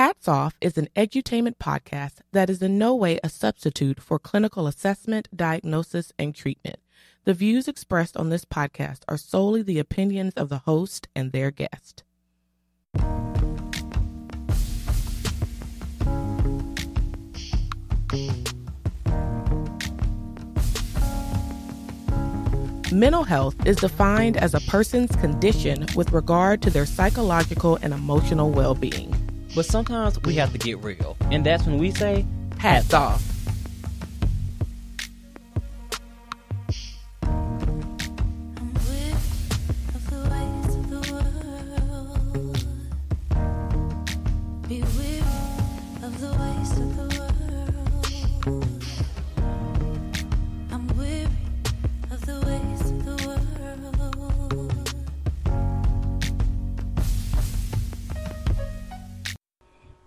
Hats Off is an edutainment podcast that is in no way a substitute for clinical assessment, diagnosis, and treatment. The views expressed on this podcast are solely the opinions of the host and their guest. Mental health is defined as a person's condition with regard to their psychological and emotional well being. But sometimes we have to get real, and that's when we say, hats off.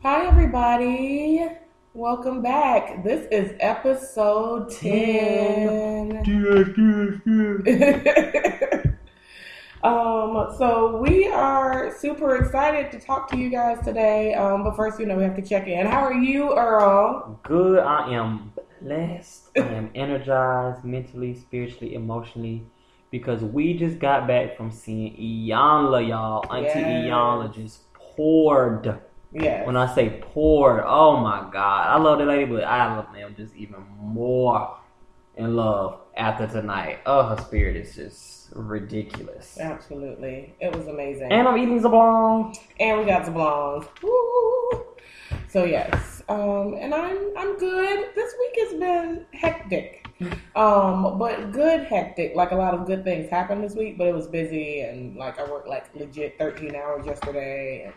Hi, everybody. Welcome back. This is episode 10. um, so we are super excited to talk to you guys today. Um, but first, you know, we have to check in. How are you, Earl? Good. I am blessed. I am energized mentally, spiritually, emotionally. Because we just got back from seeing Iyanla, y'all. Auntie Yes. Iyanla just poured. Yes. When I say poor, oh my God. I love the lady, but I love them just even more in love after tonight. Oh, her spirit is just ridiculous. Absolutely. It was amazing. And I'm eating Zablon. and we got some. Woo! So yes, um, and I'm I'm good. This week has been hectic, um, but good hectic. Like a lot of good things happened this week, but it was busy and like I worked like legit 13 hours yesterday, and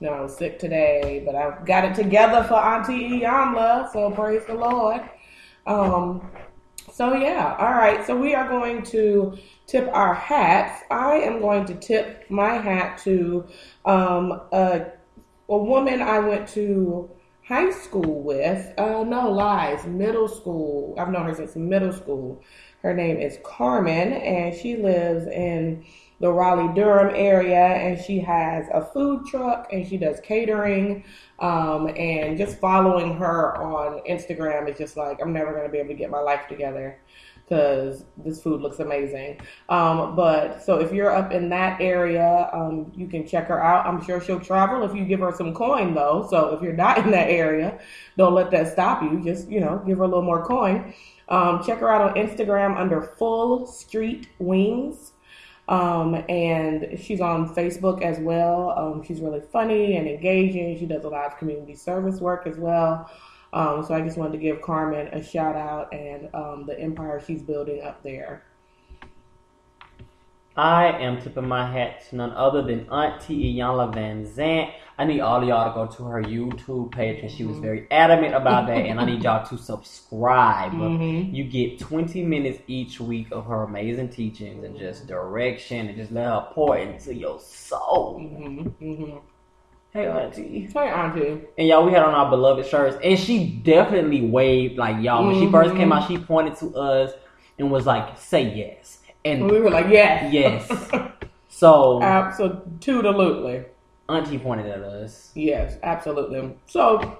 you know I was sick today, but I've got it together for Auntie Iyanla. So praise the Lord. Um, so yeah, all right. So we are going to tip our hats. I am going to tip my hat to um, a a woman I went to high school with. Uh, no lies, middle school. I've known her since middle school. Her name is Carmen, and she lives in the Raleigh Durham area, and she has a food truck and she does catering. Um, and just following her on Instagram is just like I'm never gonna be able to get my life together because this food looks amazing. Um, but so if you're up in that area, um, you can check her out. I'm sure she'll travel if you give her some coin though. So if you're not in that area, don't let that stop you. Just you know, give her a little more coin. Um, check her out on Instagram under Full Street Wings. Um, and she's on Facebook as well. Um, she's really funny and engaging. She does a lot of community service work as well. Um, so I just wanted to give Carmen a shout out and um, the empire she's building up there. I am tipping my hat to none other than Auntie Iyanla Vanzant. I need all of y'all to go to her YouTube page because she was very adamant about that, and I need y'all to subscribe. Mhm. You get 20 minutes each week of her amazing teachings and just direction and just let her pour into your soul. hmm hmm Hey, Auntie. Hey, Auntie. And y'all, we had on our beloved shirts, and she definitely waved like y'all. When she first came Mhm. out, she pointed to us and was like, "Say yes." And we were like, yes. yes, so Absolutely. Auntie pointed at us. Yes, absolutely. So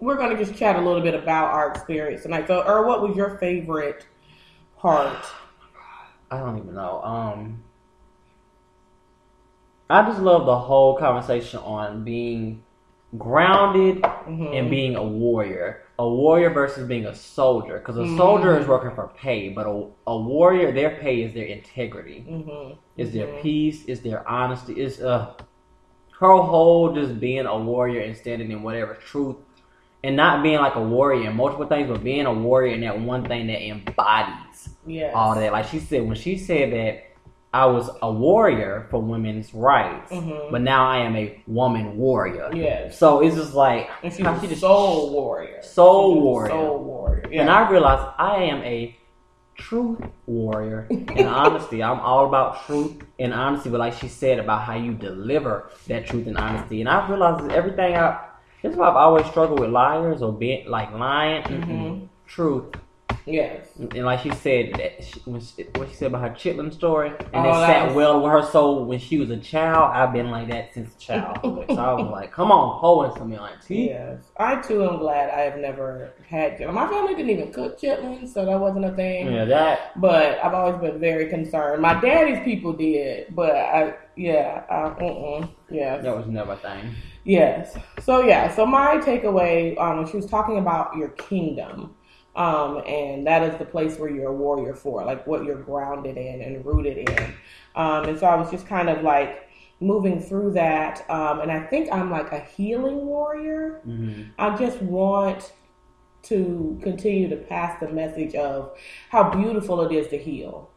we're going to just chat a little bit about our experience tonight. So, Earl, what was your favorite part? I don't even know. Um, I just love the whole conversation on being grounded Mhm. and being a warrior. A warrior versus being a soldier. Because a Mhm. soldier is working for pay, but a, a warrior, their pay is their integrity, Mhm. is their Mhm. peace, is their honesty, is uh her whole just being a warrior and standing in whatever truth. And not being like a warrior in multiple things, but being a warrior in that one thing that embodies Yes. all that. Like she said, when she said that I was a warrior for women's rights, Mhm. but now I am a woman warrior. Yes. So it's just like And she's how a she just- soul warrior. Soul warrior. Soul warrior. Yeah. And I realized I am a truth warrior and honesty. I'm all about truth and honesty, but like she said about how you deliver that truth and honesty. And I realized that everything I that's why I've always struggled with liars or being like lying. Mm-mm. Mhm. Truth. Yes. And like she said, that she, when she, what she said about her chitlin story, and Oh, it sat was- well with her soul when she was a child. I've been like that since childhood. so I was like, come on, hold on some auntie. Yes. I too am glad I have never had chitlins. My family didn't even cook chitlin, so that wasn't a thing. Yeah, that. But I've always been very concerned. My daddy's people did, but I, yeah, I, uh-uh. Yes. That was never a thing. Yes. So yeah. So my takeaway um, when she was talking about your kingdom, um, and that is the place where you're a warrior for, like what you're grounded in and rooted in. Um, and so I was just kind of like moving through that, um, and I think I'm like a healing warrior. hmm I just want to continue to pass the message of how beautiful it is to heal.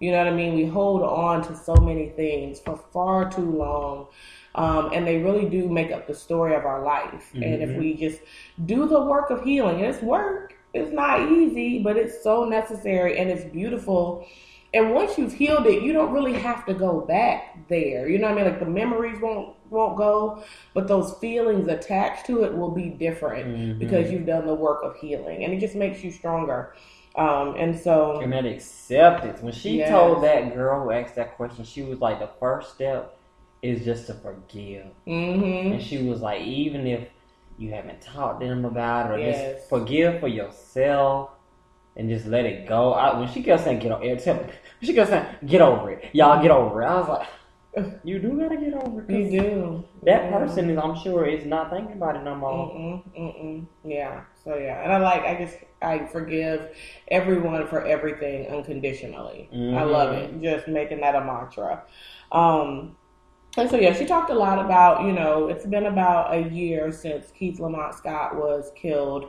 You know what I mean? We hold on to so many things for far too long. Um, and they really do make up the story of our life. And if Mhm. we just do the work of healing, it's work. It's not easy, but it's so necessary and it's beautiful. And once you've healed it, you don't really have to go back there. You know what I mean? Like the memories won't won't go, but those feelings attached to it will be different Mhm. because you've done the work of healing, and it just makes you stronger. Um, and so, And that acceptance. When she Yes. told that girl who asked that question, she was like, the first step is just to forgive. hmm And she was like, even if you haven't talked to them about or Yes. just forgive for yourself and just let it go. I, when she kept saying, get over it, she kept saying, get over it. Y'all get over it. I was like, you do gotta get over it. you do That Yeah. person is, I'm sure, is not thinking about it no more. Mm-mm, mm-mm. Yeah. So yeah, and I like. I just I forgive everyone for everything unconditionally. I Mhm. love it. Just making that a mantra. Um, and so yeah, she talked a lot about you know it's been about a year since Keith Lamont Scott was killed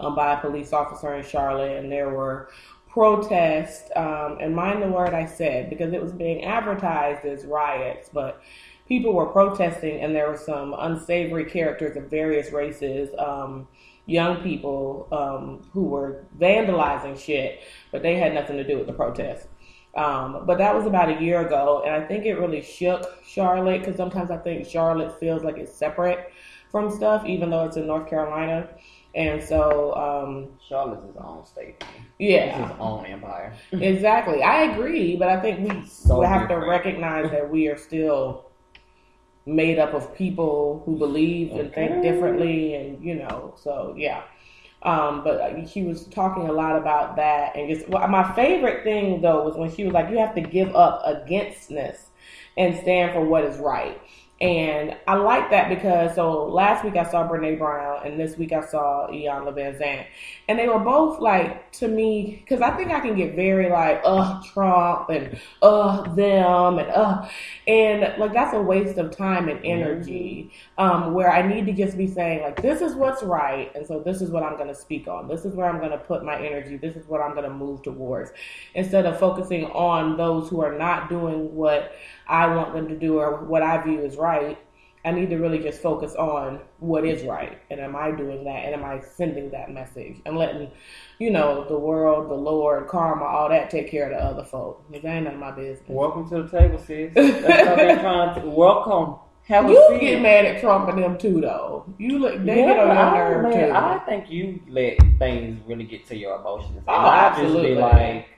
um, by a police officer in Charlotte, and there were protests. Um, and mind the word I said because it was being advertised as riots, but people were protesting, and there were some unsavory characters of various races. Um, young people um, who were vandalizing shit, but they had nothing to do with the protest. Um, but that was about a year ago, and I think it really shook Charlotte because sometimes I think Charlotte feels like it's separate from stuff, even though it's in North Carolina. And so, um, Charlotte's his own state. yeah, It's his own empire. Exactly. I agree, but I think we So we have to recognize that we are still made up of people who believe and think differently and you know, so yeah. Um, but she was talking a lot about that and just well, my favorite thing though was when she was like, You have to give up againstness and stand for what is right. And I like that because so last week I saw Brene Brown and this week I saw Iyanla Vanzant. And they were both like to me because I think I can get very like uh Trump and uh them and uh and like that's a waste of time and energy. Um, where I need to just be saying like this is what's right and so this is what I'm gonna speak on. This is where I'm gonna put my energy. This is what I'm gonna move towards. Instead of focusing on those who are not doing what I want them to do or what I view as right. I need to really just focus on what is right. And am I doing that? And am I sending that message? And letting, you know, the world, the Lord, karma, all that take care of the other folk. Because ain't none of my business. Welcome to the table, sis. That's what they're trying to. Welcome. Have You seat. get mad at Trump and them too, though. You look, they yeah, get on your nerve man, too. I think you let things really get to your emotions. Oh, and Oh, I just absolutely. be like,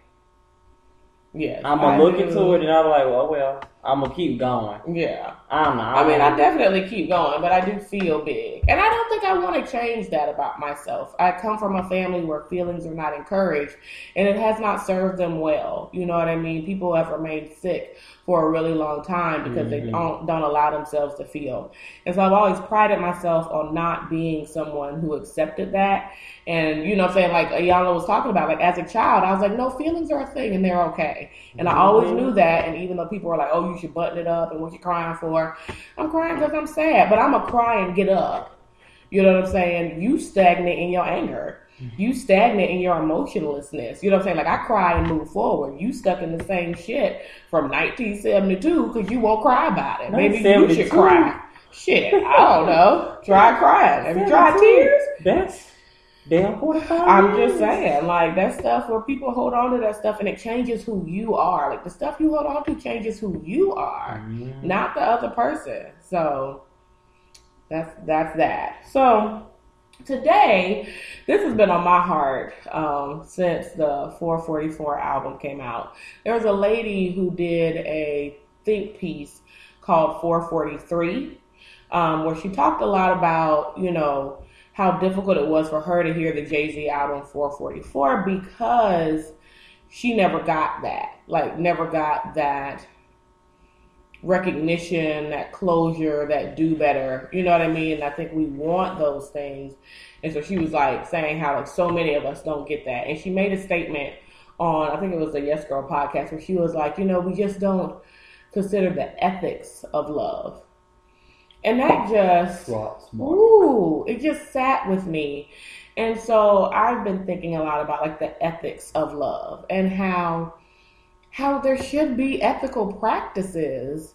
yes, I'm I gonna look do. into it and I'm like, well, well, I'm gonna keep going. Yeah. I'm not. I mean, I definitely keep going, but I do feel big. And I don't think I want to change that about myself. I come from a family where feelings are not encouraged, and it has not served them well. You know what I mean? People have remained sick for a really long time because they Mhm. don't don't allow themselves to feel. And so I've always prided myself on not being someone who accepted that. And you know what I'm saying? Like Iyanla was talking about, like as a child, I was like, no, feelings are a thing and they're okay. And I always Mhm. knew that. And even though people were like, oh, you should button it up and what you're crying for, I'm crying because I'm sad, but I'm a cry and get up. You know what I'm saying? You stagnate in your anger. You stagnate in your emotionlessness. You know what I'm saying? Like I cry and move forward. You stuck in the same shit from 1972 because you won't cry about it. Maybe you should cry. Shit, I don't know. Try crying. Have you tried 72? tears? That's damn 45 I'm just saying, like that stuff where people hold on to that stuff and it changes who you are. Like the stuff you hold on to changes who you are, Mhm. not the other person. So that's that's that. So today, this has been on my heart um, since the 444 album came out. There was a lady who did a think piece called 443, um, where she talked a lot about, you know, how difficult it was for her to hear the Jay Z album 444 because she never got that. Like, never got that recognition, that closure, that do better. You know what I mean? I think we want those things. And so she was like saying how like so many of us don't get that. And she made a statement on I think it was the Yes Girl podcast where she was like, you know, we just don't consider the ethics of love. And that just ooh, it just sat with me. And so I've been thinking a lot about like the ethics of love and how how there should be ethical practices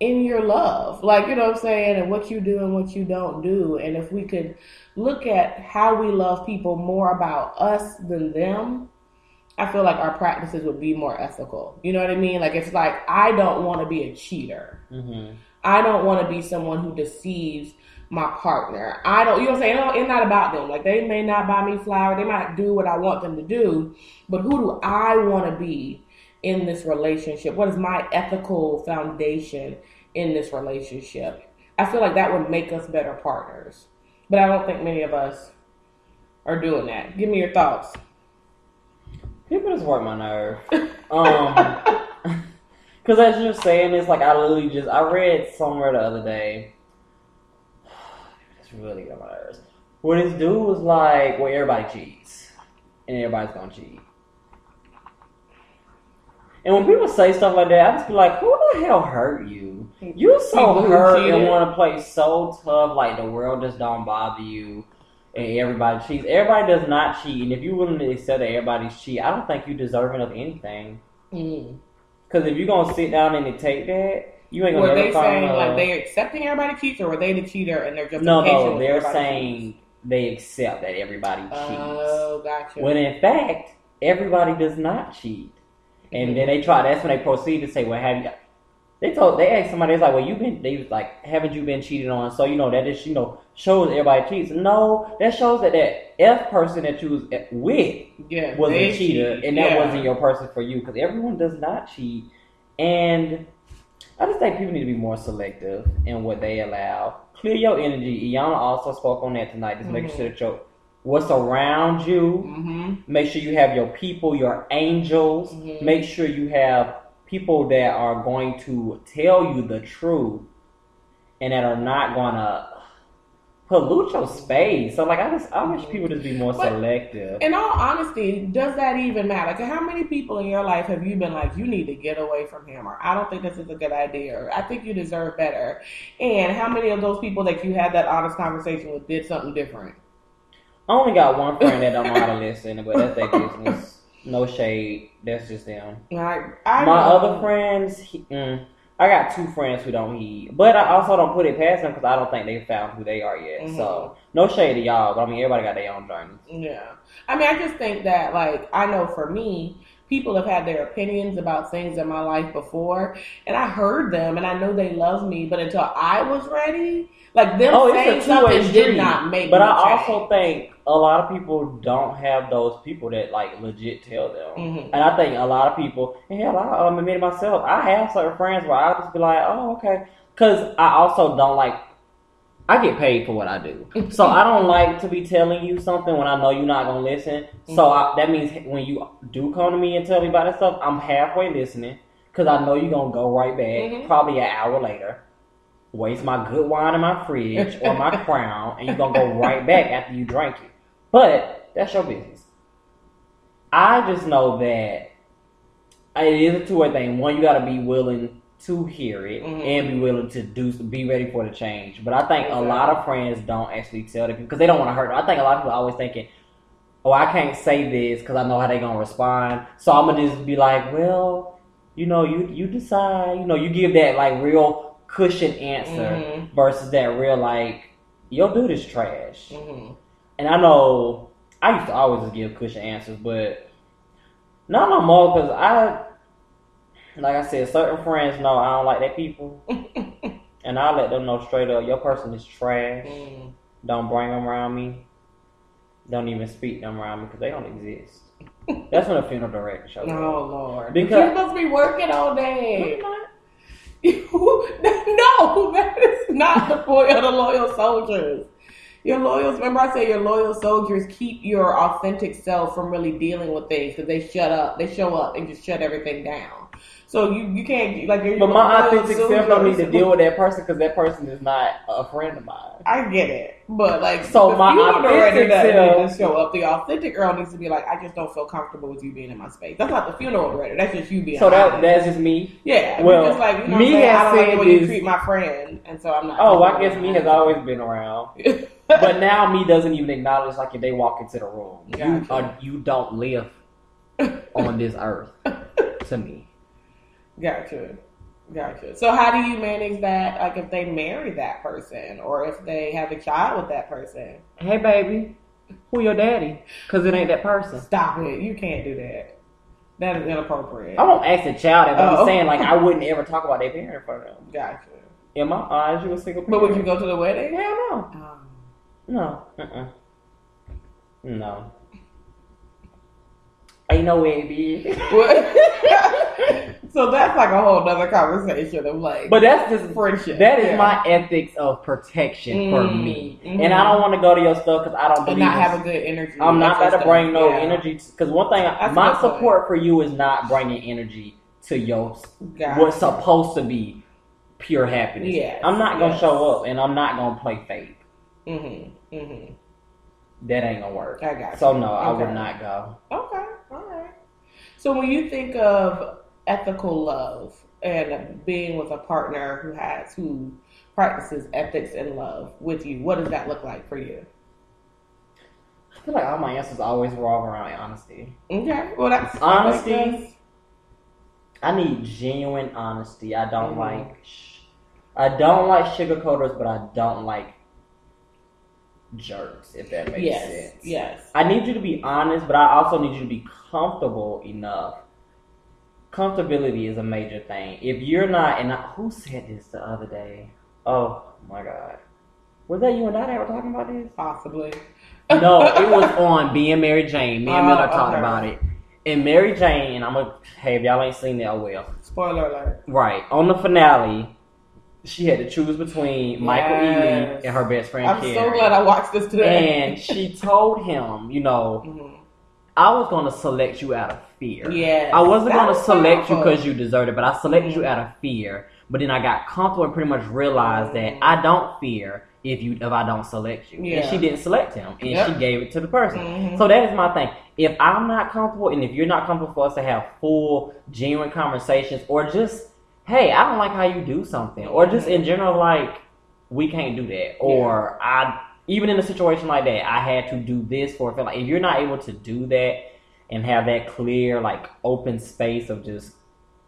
in your love. Like, you know what I'm saying? And what you do and what you don't do. And if we could look at how we love people more about us than them, I feel like our practices would be more ethical. You know what I mean? Like, it's like, I don't want to be a cheater. Mm-hmm. I don't want to be someone who deceives my partner. I don't, you know what I'm saying? It's not about them. Like, they may not buy me flowers, they might do what I want them to do, but who do I want to be in this relationship? What is my ethical foundation in this relationship? I feel like that would make us better partners. But I don't think many of us are doing that. Give me your thoughts. People just work my nerve. Um, because as you're saying this, like I literally just I read somewhere the other day. It's really on my nerves. Where this dude was like, well, everybody cheats, and everybody's gonna cheat. And when people say stuff like that, I just be like, who the hell hurt you? You so hurt cheated. and want to play so tough, like the world just don't bother you, and everybody cheats. Everybody does not cheat, and if you're willing to accept that everybody's cheat, I don't think you deserving of anything. Mm. Because if you're gonna sit down and take that, you ain't gonna Were they saying like they accepting everybody cheats, or were they the cheater and they're just no, no, they're saying they accept that everybody oh, cheats. Oh, gotcha. when in fact, everybody does not cheat. And then they try. That's when they proceed to say, "Well, have you?" They told they asked somebody, "It's like, well, you've been." They was like, "Haven't you been cheated on?" So you know that is you know shows everybody cheats. No, that shows that that F person that you was with yeah, was a cheater, cheat. and that Yeah. wasn't your person for you because everyone does not cheat. And I just think people need to be more selective in what they allow. Clear your energy. Iyanla also spoke on that tonight. Just making Mhm. sure that your what's around you. Mhm. Make sure you have your people, your angels. Mhm. Make sure you have people that are going to tell you the truth and that are not gonna pollute your space. So like I just I wish people just be more But- selective. In all honesty, does that even matter? Like, how many people in your life have you been like, you need to get away from him, or I don't think this is a good idea, or I think you deserve better? And how many of those people that you had that honest conversation with did something different? I only got one friend that don't know how to listen, but that's their business. No shade. That's just them. Like, I My know- other friends, he, mm, I got two friends who don't heed, but I also don't put it past them because I don't think they found who they are yet. Mhm. So no shade to y'all, but I mean everybody got their own journey. Yeah. I mean, I just think that, like, I know for me, people have had their opinions about things in my life before, and I heard them, and I know they love me, but until I was ready, like, them Oh, saying it's a two-way something did not make But I change. also think a lot of people don't have those people that like legit tell them. Mhm. And I think a lot of people, and hell, I um, admit it myself. I have certain friends where I'll just be like, oh, okay. Because I also don't like, I get paid for what I do. So I don't like to be telling you something when I know you're not going to listen. So I, that means when you do come to me and tell me about that stuff, I'm halfway listening. Because I know you're going to go right back, Mhm. probably an hour later. Waste my good wine in my fridge or my crown, and you're going to go right back after you drink it. But that's your business. I just know that it is a two way thing. One, you got to be willing to hear it Mhm. and be willing to do, be ready for the change. But I think a lot of friends don't actually tell them because they don't want to hurt them. I think a lot of people are always thinking, "Oh, I can't say this because I know how they're gonna respond." So I'm gonna just be like, "Well, you know, you you decide. You know, you give that like real cushion answer Mhm. versus that real like, your dude is trash." Mhm. And I know I used to always give cushion answers, but not no more because I, like I said, certain friends know I don't like that people, and I let them know straight up, your person is trash. Mhm. Don't bring them around me. Don't even speak them around me because they don't exist. That's when a funeral director shows up. Oh Lord! Because- Because you're supposed to be working all day. no, that is not the point of the loyal soldiers. Your loyals, remember I said your loyal soldiers keep your authentic self from really dealing with things because they shut up, they show up and just shut everything down. So you you can't like. But my authentic self don't need to deal with that person because that person is not a friend of mine. I get it, but like, So my authentic self- to show up. The authentic girl needs to be like, I just don't feel comfortable with you being in my space. That's not the funeral director. That's just you being. So that that's just me. yeah. well, just like you know, me me I has don't like the said way you treat my friend, and so I'm not. Oh, I guess me has always been around. But now me doesn't even acknowledge like if they walk into the room. You Gotcha. are, you don't live on this earth to me. Gotcha. Gotcha. So how do you manage that? Like if they marry that person, or if they have a child with that person? Hey baby, who your daddy? Cause it ain't that person. Stop it! You can't do that. That is inappropriate. I won't ask the child that, but Oh. I'm saying like I wouldn't ever talk about their parent in front of them. Gotcha. In my eyes, you a single But would you go to the wedding? Hell no. Um, No. Uh-uh. No. Ain't no way, bitch. What? so that's like a whole other conversation of like But that's just friendship. that is Yeah. my ethics of protection for Mm, me, mhm. and I don't want to go to your stuff because I don't believe and not have a good energy. I'm not about to bring no yeah. energy because one thing, That's my support for you is not bringing energy to your Gotcha. what's supposed to be pure happiness. Yes, I'm not gonna yes. show up and I'm not gonna play fake. Mhm. Mhm. That ain't gonna work. I got. So you. no, I would not go. Okay. All right. So when you think of ethical love and being with a partner who has who practices ethics and love with you, what does that look like for you? I feel like all my answers always revolve around honesty. Okay. Well, that's Honesty. I need genuine honesty. I don't Mhm. like. I don't like sugarcoaters, but I don't like jerks. If that makes Yes. sense. Yes. I need you to be honest, but I also need you to be comfortable enough. Comfortability is a major thing. If you're not, and I, who said this the other day? Oh my god, was that you and I that were talking about this? Possibly. No, it was on being Mary Jane. Me and Oh, Miller talked okay. about it. And Mary Jane, I'm gonna hey, if y'all ain't seen that, oh well. Spoiler alert. Right on the finale, she had to choose between Michael Yes. Ealy and her best friend I'm so glad I watched this today. and she told him, you know, Mhm. I was gonna select you out of fear. Yeah. I wasn't gonna was select you because you deserved it, but I selected you Mhm. out of fear. But then I got comfortable and pretty much realized that Mhm. I don't fear if you if I don't select you. Yeah. And she didn't select him, and Yep. she gave it to the person. Mhm. So that is my thing. If I'm not comfortable, and if you're not comfortable for us to have full, genuine conversations, or just, hey, I don't like how you do something, or just in general, like we can't do that, or I even in a situation like that, I had to do this for. a Like if you're not able to do that and have that clear, like open space of just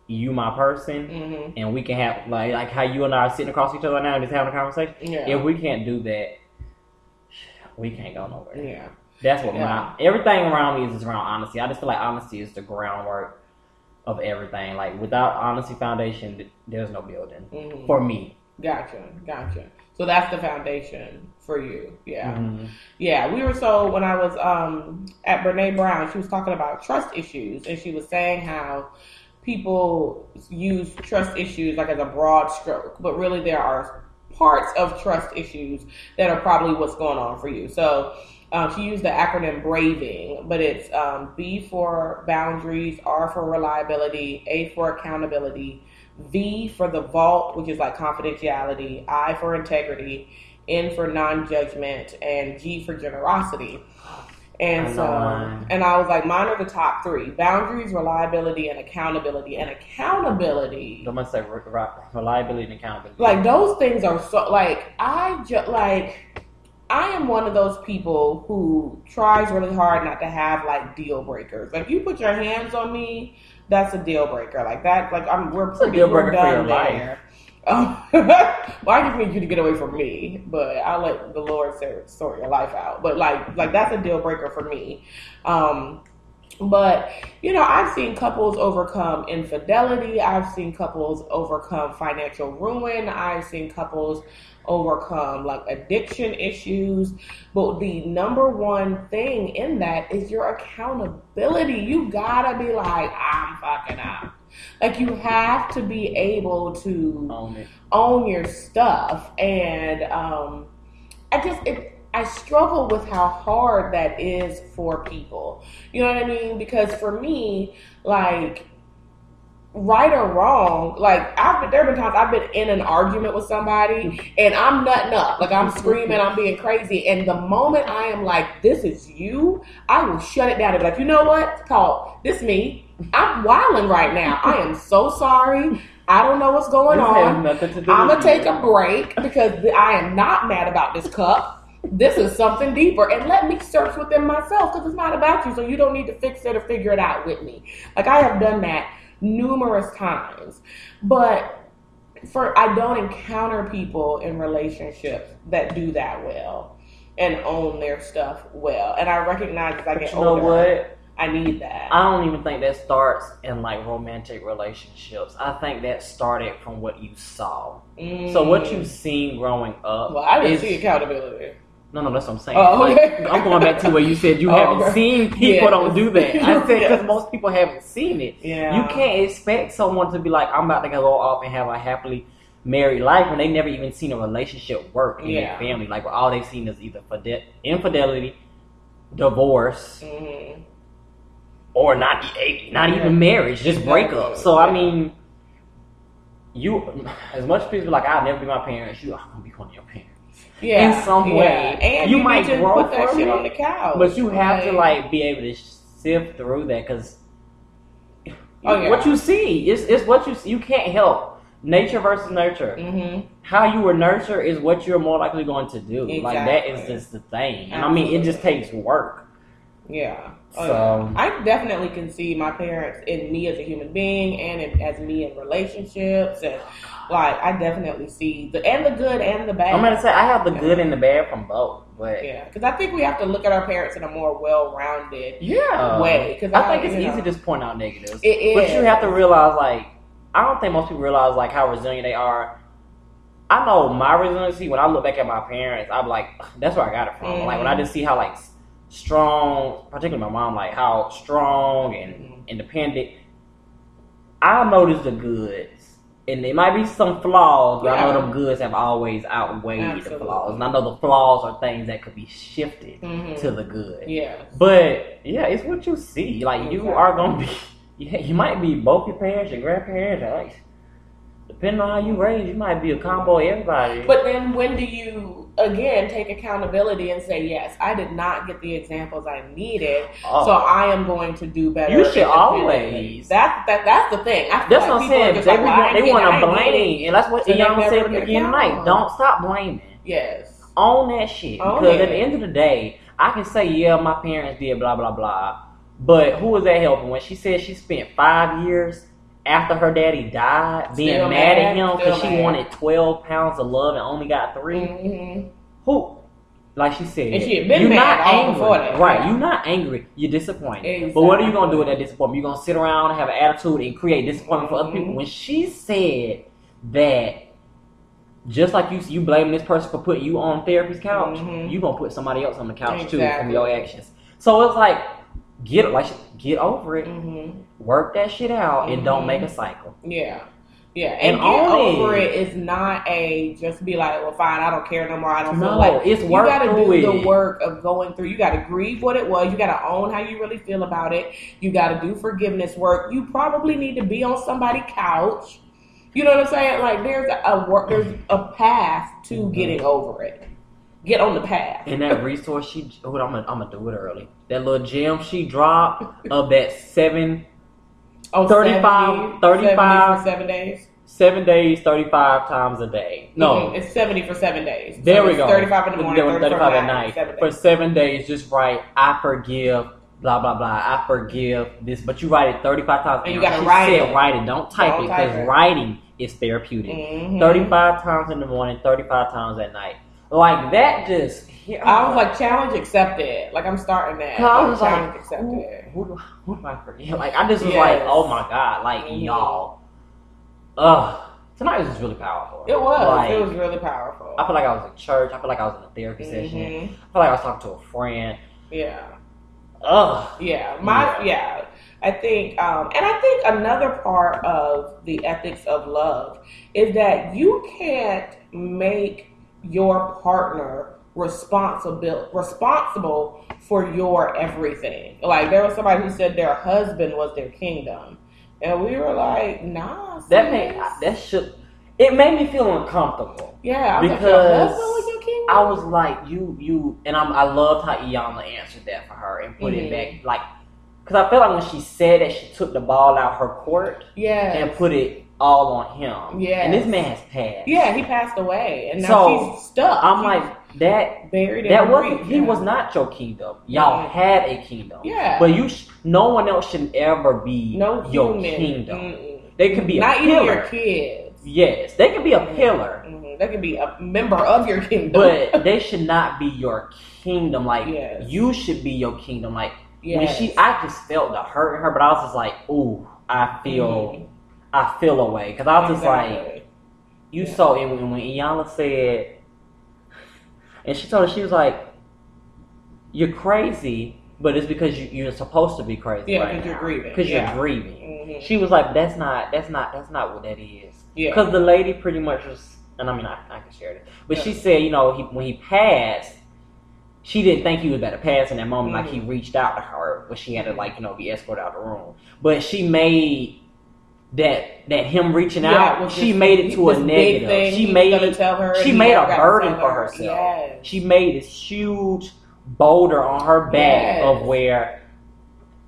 you, my person, Mhm. and we can have like like how you and I are sitting across each other now and just having a conversation. Yeah. If we can't do that, we can't go nowhere. yeah. That's what Yeah. my everything around me is just around honesty. I just feel like honesty is the groundwork of everything. Like without honesty foundation, there's no building Mhm. for me. Gotcha. Gotcha. So that's the foundation for you. Yeah. Mhm. Yeah, we were so when I was um, at Brene Brown, she was talking about trust issues, and she was saying how people use trust issues like as a broad stroke, but really there are parts of trust issues that are probably what's going on for you. So um, she used the acronym BRAVING, but it's um, B for boundaries, R for reliability, A for accountability, V for the vault, which is like confidentiality, I for integrity, N for non-judgment, and G for generosity. And so, mine. and I was like, mine are the top three: boundaries, reliability, and accountability. And accountability, gonna say re- re- reliability and accountability. like those things are so like I just like I am one of those people who tries really hard not to have like deal breakers. Like you put your hands on me, that's a deal breaker. Like that, like I'm we're pretty deal breaker for done your there. Um, well, I just need you to get away from me, but I'll let the Lord sort your life out. But like, like that's a deal breaker for me. Um, But, you know, I've seen couples overcome infidelity. I've seen couples overcome financial ruin. I've seen couples overcome like addiction issues. But the number one thing in that is your accountability. You gotta be like, I'm fucking up. Like you have to be able to Own own your stuff. And um i just it i struggle with how hard that is for people. You know what i mean? Because for me like right or wrong like i've been there have been times i've been in an argument with somebody and i'm nutting up. Like i'm screaming i'm being crazy. And the moment i am like this is you i will shut it down and be like you know what? Talk. This me i'm wilding right now i am so sorry i don't know what's going This on I'm gonna take you. a break because I am not mad about this cup. This is something deeper, and let me search within myself because it's not about you. So you don't need to fix it or figure it out with me. Like I have done that numerous times, but for I don't encounter people in relationships that do that well and own their stuff well. And I recognize as I But get you know older, what? I need that. I don't even think that starts in like romantic relationships. I think that started from what you saw. So what you've seen growing up. Mm. Well, I didn't is- see accountability. No, no, that's what I'm saying. Oh, Like. I'm going back to where you said you Oh, haven't okay. seen people don't do that. I said because Yes. most people haven't seen it. Yeah. You can't expect someone to be like, I'm about to go off and have a happily married life when they never even seen a relationship work in Yeah. their family. Like all they've seen is either fide- infidelity, divorce, hmm or not not Yeah. even marriage, just Exactly. breakup. So I mean, you as much people like I'll never be my parents. You are gonna be one of your parents. Yeah, in some yeah. way. and You you, might need grow put that from shit it, on the couch. But you have to like be able to sift through that because Oh, yeah. what you see is it's what you see. You can't help nature versus nurture. hmm How you were nurtured is what you're more likely going to do. Like that is just the thing. And I mean, it just takes work. Yeah. Oh, So- yeah. I definitely can see my parents in me as a human being and in, as me in relationships and like I definitely see the and the good and the bad. I'm gonna say I have the good and the bad from both, but yeah, because I think we have to look at our parents in a more well-rounded yeah, way. Because I think it's easy know, to just point out negatives. It is. But you have to realize, like, I don't think most people realize, like, how resilient they are. I know my resiliency, when I look back at my parents, I'm like, that's where I got it from. Like, when I mm-hmm. just see how, like, strong, particularly my mom, like, how strong and Mhm. independent, I notice the goods. And there might be some flaws, but I know the goods have always outweighed the flaws. And I know the flaws are things that could be shifted Mhm. to the good. Yeah. But yeah, it's what you see. Like you Exactly. are gonna be. Yeah, you might be both your parents, your grandparents, like depending on how you raised, you might be a combo of everybody. But then when do you again take accountability and say, Yes, I did not get the examples I needed, Oh. so I am going to do better. You should always- That, that that's the thing. I that's like what I'm saying. They, like, want, they want to blame, and that's what So y'all they said at the beginning night. Don't stop blaming. Yes. Own that shit Own because it. at the end of the day, I can say yeah, my parents did blah blah blah, but who was that helping? When she said she spent five years after her daddy died being Still mad, at him because she wanted twelve pounds of love and only got 3 hmm Who? Like she said, And she had been you're mad not angry, right? Yeah. You're not angry. You're disappointed. But what are you gonna do with that disappointment? You're gonna sit around and have an attitude and create disappointment for other Mhm. people. When she said that, just like you, you blaming this person for putting you on therapy's couch, Mhm. you gonna put somebody else on the couch too from your actions. So it's like get like get over it, hmm work that shit out, and don't Mhm. make a cycle. Yeah. Yeah. And And, get over it. it is not a just be like, well, fine, I don't care no more. I don't No, feel like it's work. you got to do it. the work of going through. You got to grieve what it was. You got to own how you really feel about it. You got to do forgiveness work. You probably need to be on somebody's couch. You know what I'm saying? Like there's a, a work, there's a path to Mhm. getting over it. Get on the path. And that resource she, hold on, I'm gonna, I'm do it early. That little gem she dropped of that seven, On 35 70, 35 70 seven days. seven days, thirty five times a day. No, Mhm, it's seventy for seven days. there So we go. Thirty-five in the morning, thirty-five at night Seven for seven days. Just write, I forgive. Blah blah blah. I forgive this, but you write it thirty five times. And you gotta write said it. write it. Don't type Don't it because writing is therapeutic. Mhm. 35 times in the morning, 35 times at night. Like that just Yeah, I was like, challenge accepted. Like I'm starting that. I was like, challenge who, accepted. who, do, who do I forget? Like, I just was like, oh my god, like Mhm. y'all. Ugh, tonight was just really powerful. It was. Like, it was really powerful. I feel like I was in church. I feel like I was in a therapy session. Mhm. I feel like I was talking to a friend. Yeah. Ugh. Yeah, my Yeah. yeah. I think, um, and I think another part of the ethics of love is that you can't make your partner responsible responsible for your everything. Like there was somebody who said their husband was their kingdom, and we were like, nah. That made that should. It made me feel uncomfortable. yeah, I because was. I was like, you, you, and I'm, I loved how Iyanla answered that for her and put Mhm. it back, like, because I felt like when she said that, she took the ball out her court yeah, and put it all on him. Yeah. And this man has passed. yeah. He passed away, and now So, she's stuck. I'm She's like that. buried. That grief, wasn't. He was not your kingdom. Y'all Mhm. had a kingdom. Yeah. But you, sh- no one else should ever be no your human. kingdom. Mm-mm. They could be not a even your kids. Yes, they could be a Mhm. pillar, Mhm. They could be a member of your kingdom. but they should not be your kingdom. Like Yes. you should be your kingdom. Like when she, I just felt the hurt in her, but I was just like, ooh, I feel, Mhm. I feel away because I was just like, you Yeah. saw it when, when Iyanla said, and she told her she was like, you're crazy, but it's because you, you're supposed to be crazy Yeah, right 'cause you're grieving. Because Yeah. you're grieving. Mhm. She was like, that's not, that's not, that's not what that is. Yeah. Because the lady pretty much was, and I mean, I, I can share it, but she said, you know, he, when he passed, she didn't think he was about to pass in that moment. Like he Mm-hmm. reached out to her, but she had to like, you know, be escorted out of the room. But she made that that him reaching Yeah, out, she made it to a negative. She made it, tell her. she made a burden for her. herself. Yes. She made this huge boulder on her back Yes. of where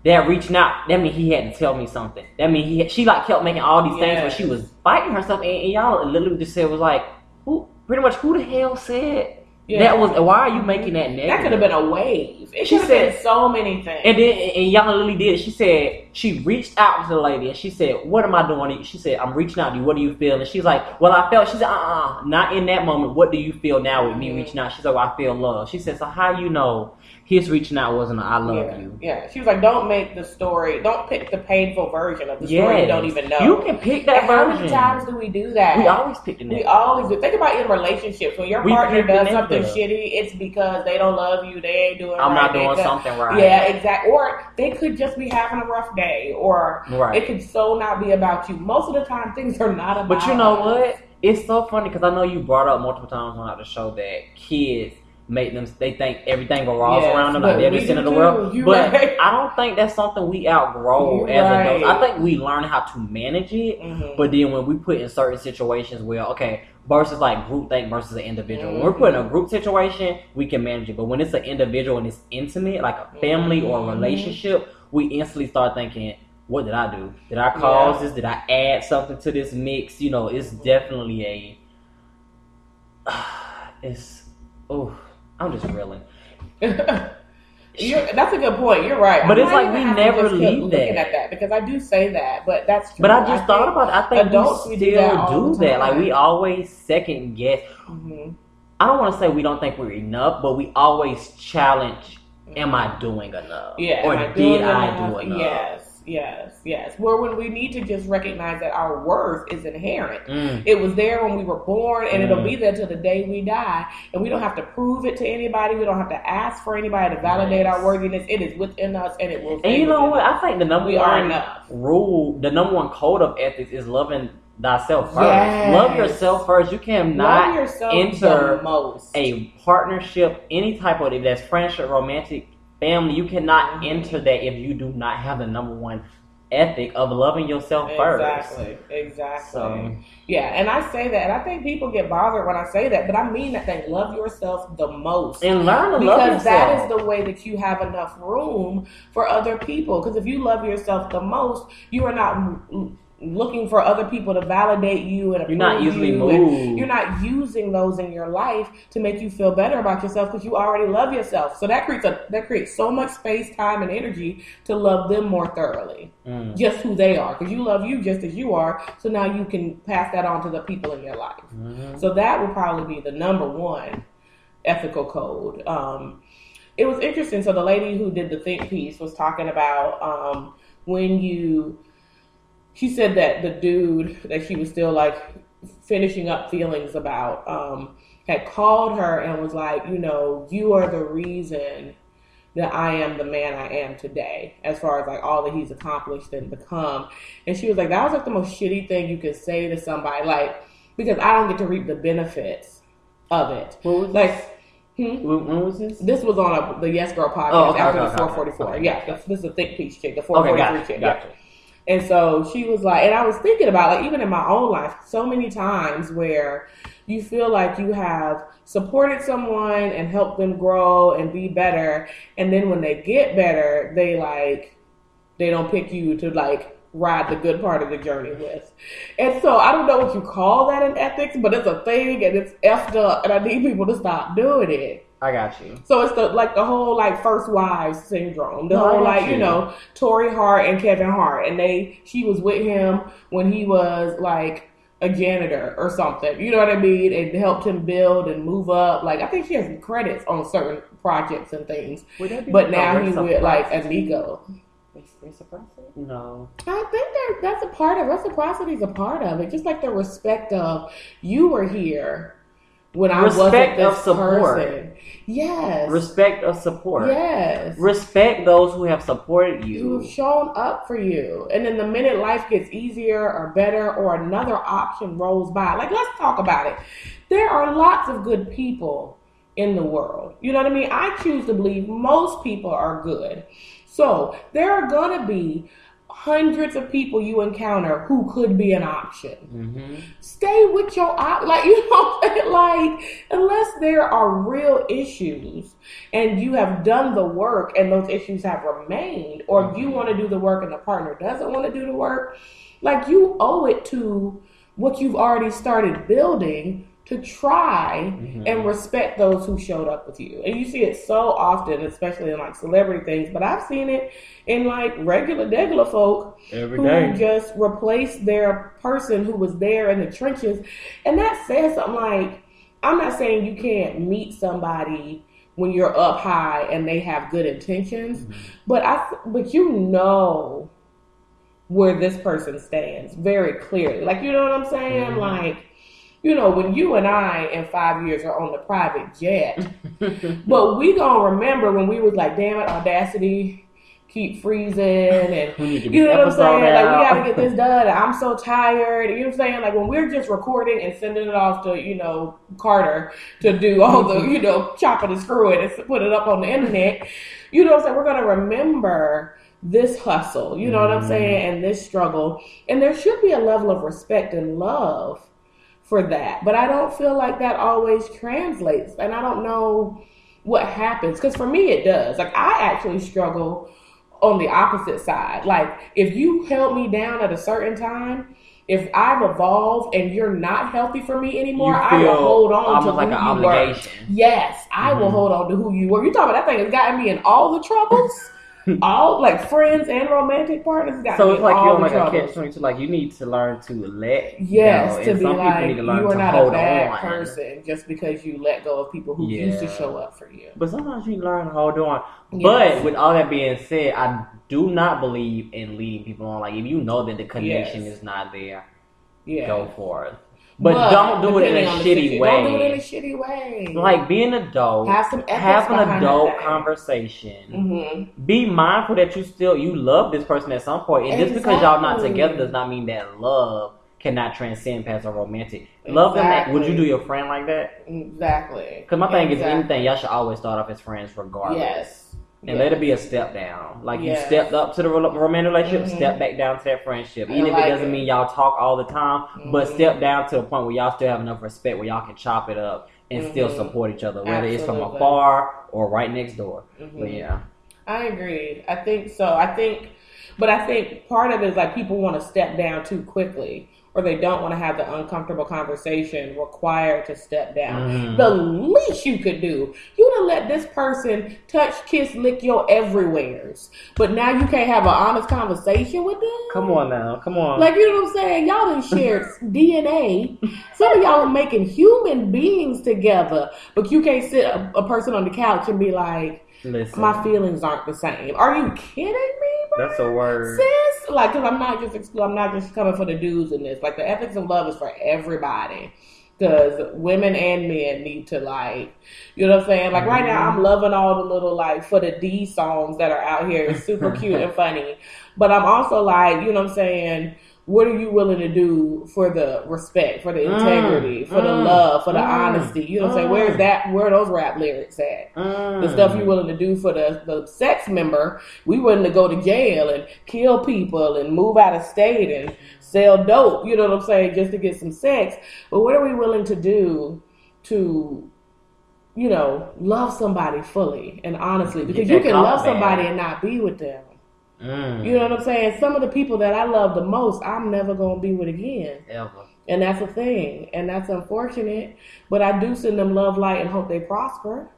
that reaching out. That mean he had to tell me something. That mean he she like kept making all these things where Yes. she was fighting herself, and, and y'all literally just said was like, who? Pretty much, who the hell said Yeah. that was? Why are you making that negative? That could have been a wave. It She said- so many things. And then and y'all literally did. She said she reached out to the lady and she said, "What am I doing?" She said, "I'm reaching out to you. What do you feel?" And she's like, "Well, I felt." She said, "Uh, uh not in that moment. What do you feel now with me Mhm. reaching out?" She's like, well, "I feel love." She said, "So how you know his reaching out wasn't a I love yeah. you?" Yeah. She was like, don't make the story, don't pick the painful version of the story you don't even know. You can pick that And how many times do we do that? we always pick the We always do. Think about in relationships when your We partner does something up. shitty, it's because they don't love you. They ain't doing. I'm right, not doing something right. Yeah, exactly. Or they could just be having a rough day, or right. it could so not be about you. Most of the time, things are not about. But you know us. what? It's so funny because I know you brought up multiple times on the show that kids make them they think everything revolves Yes, around them like they're the center of the world. But right. I don't think that's something we outgrow You as right. adults. I think we learn how to manage it. Mhm. But then when we put in certain situations where okay, versus like group think versus an individual. When we're put in a group situation, we can manage it. But when it's an individual and it's intimate, like a family or a Mhm. relationship, we instantly start thinking, what did I do? Did I cause Yeah. this? Did I add something to this mix? You know, it's definitely a. it's oh, I'm just reeling. You're, that's a good point. You're right. But I it's like we never leave looking that. at that because I do say that, but that's true. But I just thought about it. I think adults, we we do that still do that. Like we always second guess. Mhm. I don't want to say we don't think we're enough, but we always challenge. Am I doing enough? Yeah. Or I did I enough? do enough? Yes, yes, yes. Where when we need to just recognize that our worth is inherent. Mm. It was there when we were born, and it'll Mm. be there till the day we die. And we don't have to prove it to anybody. We don't have to ask for anybody to validate Yes. our worthiness. It is within us, and it will. And you know what? us. I think the number We are one enough. rule, the number one code of ethics is loving thyself first. Yes. Love yourself first. You cannot enter most. a partnership, any type of if that's friendship, romantic, family, you cannot Mhm. enter that if you do not have the number one ethic of loving yourself first. Exactly. Exactly. So Yeah, and I say that, and I think people get bothered when I say that, but I mean that they Love yourself the most. and learn to love yourself. because that is the way that you have enough room for other people. Because if you love yourself the most, you are not looking for other people to validate you and You're not approve easily you, moved. You're not using those in your life to make you feel better about yourself because you already love yourself. So that creates a that creates so much space, time, and energy to love them more thoroughly Mm. just who they are because you love you just as you are so now you can pass that on to the people in your life Mhm. so that would probably be the number one ethical code. Um, it was interesting. So the lady who did the think piece was talking about um, when you. She said that the dude that she was still like finishing up feelings about um, had called her and was like, you know, you are the reason that I am the man I am today, as far as like all that he's accomplished and become. And she was like, that was like the most shitty thing you could say to somebody, like, because I don't get to reap the benefits of it. What was Like, When, when was this? this was on a, the Yes Girl podcast Oh, okay, after okay, the 444. okay. Yeah, this, this is a thick piece chick, the Okay, 443 gotcha, chick. yeah. And so she was like, and I was thinking about like even in my own life, so many times where you feel like you have supported someone and helped them grow and be better, and then when they get better, they like they don't pick you to like ride the good part of the journey with. And so I don't know what you call that in ethics, but it's a thing and it's effed up, and I need people to stop doing it. I got you. So it's the like the whole like first wives syndrome. The No, whole like you. you know Torrei Hart and Kevin Hart, and they she was with him when he was like a janitor or something. You know what I mean? And helped him build and move up. Like I think she has credits on certain projects and things. Would that be But now he's with like reciprocity? Amigo. Reciprocity? No. I think that that's a part of reciprocity is a part of it. Just like the respect of you were here when I wasn't Respect this of support. person. Yes. Respect of support. yes. Respect those who have supported you. who've shown up for you. And then the minute life gets easier or better or another option rolls by, like let's talk about it. There are lots of good people in the world. You know what I mean? I choose to believe most people are good. So there are going to be hundreds of people you encounter who could be an option. Hmm stay with your op like you know like unless there are real issues and you have done the work and those issues have remained or you want to do the work and the partner doesn't want to do the work like you owe it to what you've already started building to try Mhm. and respect those who showed up with you and you see it so often especially in like celebrity things but i've seen it in like regular regular folk Every who day. just replace their person who was there in the trenches. And that says something like, I'm not saying you can't meet somebody when you're up high and they have good intentions, Mm-hmm. but I but you know where this person stands very clearly. Like you know what I'm saying? Mhm. Like you know, when you and I in five years are on the private jet, but we gonna remember when we was like, damn it, audacity, keep freezing and We need to you know what I'm saying? episode Like we gotta get this done. I'm so tired. You know what I'm saying? Like when we're just recording and sending it off to, you know, Carter to do all the, you know, chopping and screwing and put it up on the internet. You know what I'm saying? We're gonna remember this hustle, you know what I'm Mhm. saying, and this struggle. And there should be a level of respect and love for that. But I don't feel like that always translates. And I don't know what happens. Because for me, it does. Like, I actually struggle on the opposite side. Like, if you held me down at a certain time, if I've evolved and you're not healthy for me anymore, I will hold on to like who an you were. Yes, I will Mhm. hold on to who you were. You talking about that thing has gotten me in all the troubles. all like friends and romantic partners got So it's like you're like a catch twenty two. Like you need to learn to let Yes, go. to and be some like people need to learn you are to not hold a bad on. person just because you let go of people who used to show up for you. But sometimes you learn to hold on. Yes. But with all that being said, I do not believe in leading people on. Like if you know that the connection Yes. is not there, Yeah, go for it. But, don't do it in a shitty way. Don't do it in a shitty way. like be an adult, have some have an adult that conversation. Mhm. Be mindful that you still you love this person at some point, and just because y'all not together does not mean that love cannot transcend past a romantic. Love them. Would you do your friend like that? Exactly. Because my thing is, anything y'all should always start off as friends, regardless. Yes. And Yes. let it be a step down. Like Yes. you stepped up to the ro- romantic relationship, Mhm. step back down to that friendship. Even if it doesn't it. mean y'all talk all the time, but Mhm. step down to a point where y'all still have enough respect where y'all can chop it up and still Mhm. support each other, whether it's from afar or right next door. Mhm. But yeah, I agree. I think so. I think, but I think part of it is like people want to step down too quickly, or they don't want to have the uncomfortable conversation required to step down. Mm. The least you could do, you to let this person touch, kiss, lick your everywheres. But now you can't have an honest conversation with them. Come on now, come on. Like you know what I'm saying? Y'all done shared DNA. Some of y'all are making human beings together, but you can't sit a, a person on the couch and be like, Listen, "My feelings aren't the same." Are you kidding me? That's a word. sis. Like, cause I'm not just I'm not just coming for the dudes in this. Like, the ethics of love is for everybody. Cause women and men need to like, you know what I'm saying? Like right now, I'm mm-hmm. loving all the little like for the D songs that are out here. It's super cute and funny. But I'm also like, you know what I'm saying? What are you willing to do for the respect, for the Mm, integrity, for the mm, love, for the mm, honesty? You know what I'm saying? mm. Where's that? Where are those rap lyrics at? Mm. the stuff you're willing to do for the, the sex member, we willing to go to jail and kill people and move out of state and sell dope, you know what I'm saying, just to get some sex. But what are we willing to do to, you know, love somebody fully and honestly? Because you can love compliment. somebody and not be with them. Mm. You know what I'm saying? Some of the people that I love the most, I'm never going to be with again. Ever. And that's a thing. And that's unfortunate. But I do send them love, light, and hope they prosper.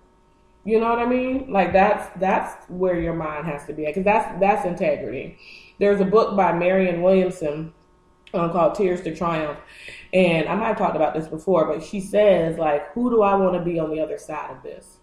You know what I mean? Like that's that's where your mind has to be at because that's that's integrity. There's a book by Marianne Williamson um, called Tears to Triumph, and I might have talked about this before, but she says like, who do I want to be on the other side of this?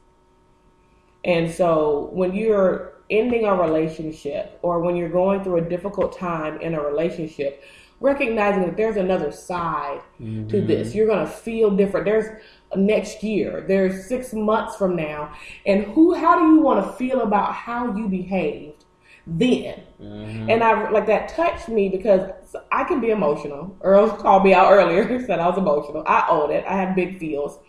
And so when you're ending a relationship or when you're going through a difficult time in a relationship, recognizing that there's another side to this. You're going to feel different. There's next year, there's six months from now. And who, how do you want to feel about how you behaved then? Mhm. And I like that touched me because I can be emotional. Earl called me out earlier, said I was emotional. I own it. I have big feels.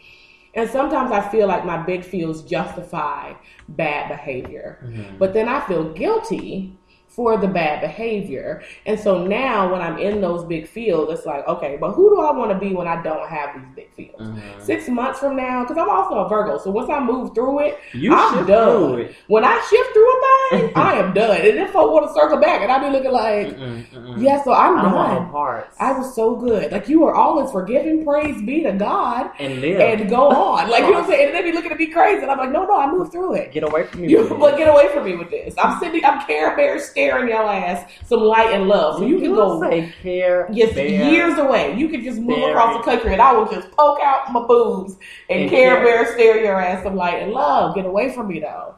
And sometimes I feel like my big feels justify bad behavior. Mhm. But then I feel guilty for the bad behavior. And so now when I'm in those big fields, it's like, okay, but who do I want to be when I don't have these big fields? Mhm. Six months from now, because I'm also a Virgo, so once I move through it, You I'm done. through it. When I shift through a thing, I am done. And if I want to circle back, and I be looking like, Mm-mm, mm-mm. yeah, so I'm I don't want no done. parts. I was so good. Like you were always forgiven. Praise be to God. and live. And go on. Like you know what I'm saying? And they be looking at me crazy. And I'm like, no, no, I moved through it. Get away from me. You, but get away from me with this. I'm sitting, I'm Care Bear staring your ass some light and love. So you can go say care. just bear. years away. You can just move across the country and I will just poke out my boobs and, And Care Care- Bear stare your ass some light and love. Get away from me though.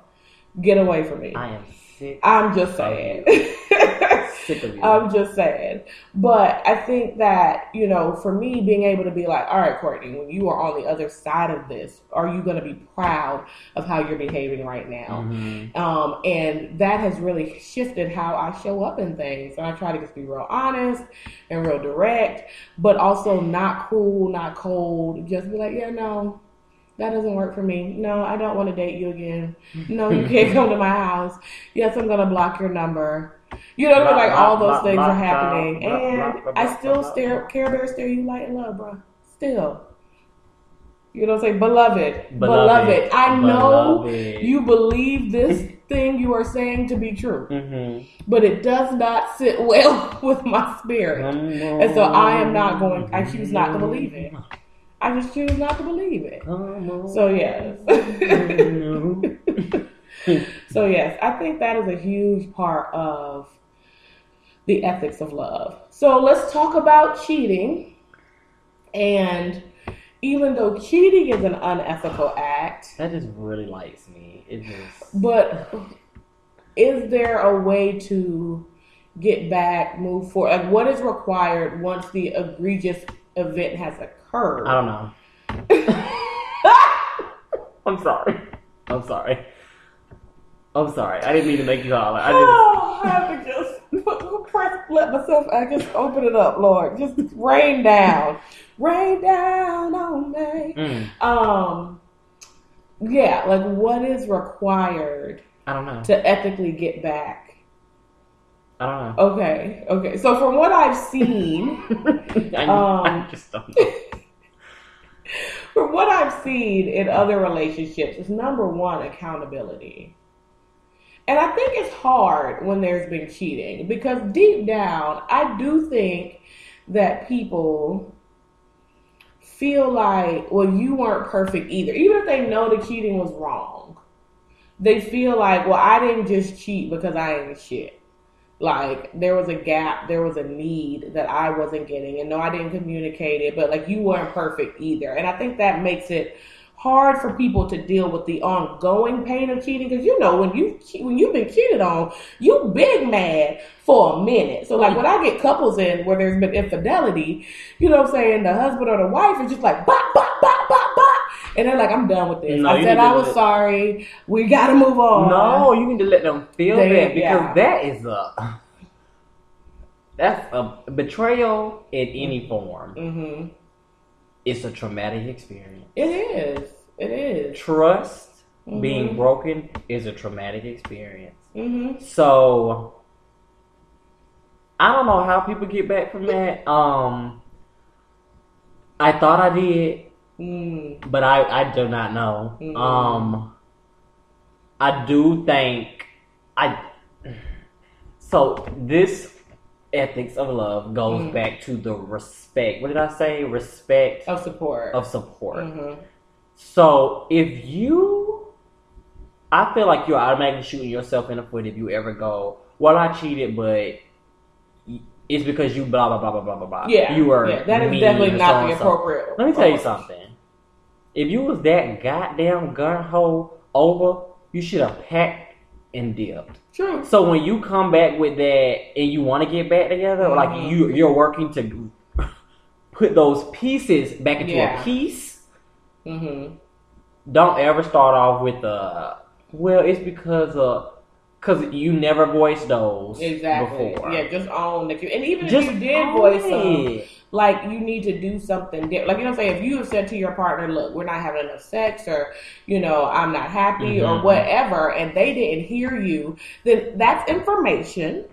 Get away from me. I am sick. I'm just saying. sick of you. I'm just saying. But I think that, you know, for me, being able to be like, all right, Courtney, when you are on the other side of this, are you going to be proud of how you're behaving right now? Mhm. Um, and that has really shifted how I show up in things. And I try to just be real honest and real direct, but also not cruel, not cold. Just be like, yeah, no, that doesn't work for me. No, I don't want to date you again. No, you can't come to my house. Yes, I'm going to block your number. You know what I mean? Like all those things are happening. And I still stare. Care Bear stare you light and love, bro. Still. You know what I'm saying? Beloved. Beloved. Beloved. I know Beloved. you believe this thing you are saying to be true, Mhm. but it does not sit well with my spirit. And so I am not going, I choose not to believe it. I just choose not to believe it. So, yes. so, yes, I think that is a huge part of the ethics of love. So, let's talk about cheating. And even though cheating is an unethical act, that just really lights me. It just But is there a way to get back, move forward? Like, what is required once the egregious event has occurred? I don't know. I'm sorry. I'm sorry. I'm sorry. I didn't mean to make you holler. I didn't. oh, I have to just press, let myself. I just open it up, Lord. Just rain down, rain down on me. Mm, Um, yeah, like what is required I don't know. to ethically get back? I don't know. Okay, okay. So from what I've seen. I, Um, I just don't know. From what I've seen in other relationships, is number one accountability. And I think it's hard when there's been cheating because deep down, I do think that people feel like, well, you weren't perfect either. Even if they know the cheating was wrong, they feel like, well, I didn't just cheat because I ain't shit. Like there was a gap, there was a need that I wasn't getting, and no, I didn't communicate it, but like you weren't perfect either. And I think that makes it hard for people to deal with the ongoing pain of cheating because you know when you when you've been cheated on, you big mad for a minute. So like when I get couples in where there's been infidelity, you know what I'm saying, the husband or the wife is just like bop bop bop and they're like, I'm done with this. No, I said I was sorry. We got to move on. No, you need to let them feel They- that because yeah. that is a that's a betrayal in any form. Mm-hmm. It's a traumatic experience. It is. It is. Trust Mhm. being broken is a traumatic experience. Mm-hmm. So I don't know how people get back from that. Um, I thought I did, Mm. but I I do not know. Mhm. Um, I do think I. So this ethics of love goes Mhm. back to the respect. What did I say? Respect Of support. of support. hmm So if you, I feel like you're automatically shooting yourself in the foot if you ever go, well, I cheated, but it's because you blah blah blah blah blah blah blah. Yeah. you were. yeah, that is definitely not so the and so. appropriate. Let me tell you something. If you was that goddamn gun hole over, you should have packed and dipped. True. So when you come back with that and you want to get back together, like Mhm. you you're working to put those pieces back into Yeah. a piece. Mm-hmm. Don't ever start off with the well. It's because of because you never voiced those Exactly. before. Yeah, just own you. And even Just if you did voice some, like you need to do something different. Like you know, what I'm saying if you have said to your partner, "Look, we're not having enough sex," or you know, "I'm not happy," or Mhm. whatever, and they didn't hear you, then that's information.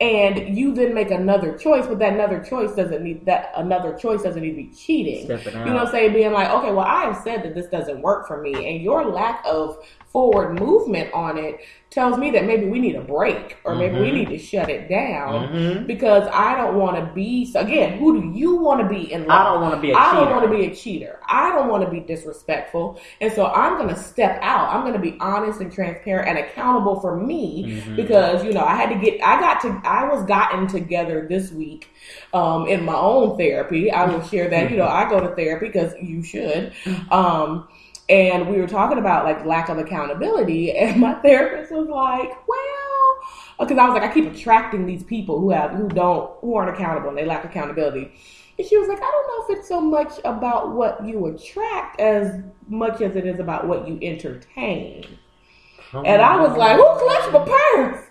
And you then make another choice, but that another choice doesn't need that another choice doesn't need to be cheating. You know what I'm saying? Being like, okay, well, I have said that this doesn't work for me, and your lack of forward movement on it tells me that maybe we need a break, or maybe we Mhm. need to shut it down Mhm. because I don't want to be. So again, who do you want to be in love? I don't want to be a I cheater. don't want to be a cheater. I don't want to be disrespectful. And so I'm going to step out. I'm going to be honest and transparent and accountable for me Mhm. because, you know, I had to get, I got to, I was gotten together this week um, in my own therapy. I will share that, you know, I go to therapy because you should. Um, and we were talking about like lack of accountability and my therapist was like, well, uh, because I was like, I keep attracting these people who have, who don't, who aren't accountable and they lack accountability. And she was like, I don't know if it's so much about what you attract as much as it is about what you entertain. And I was like, who clutched my purse?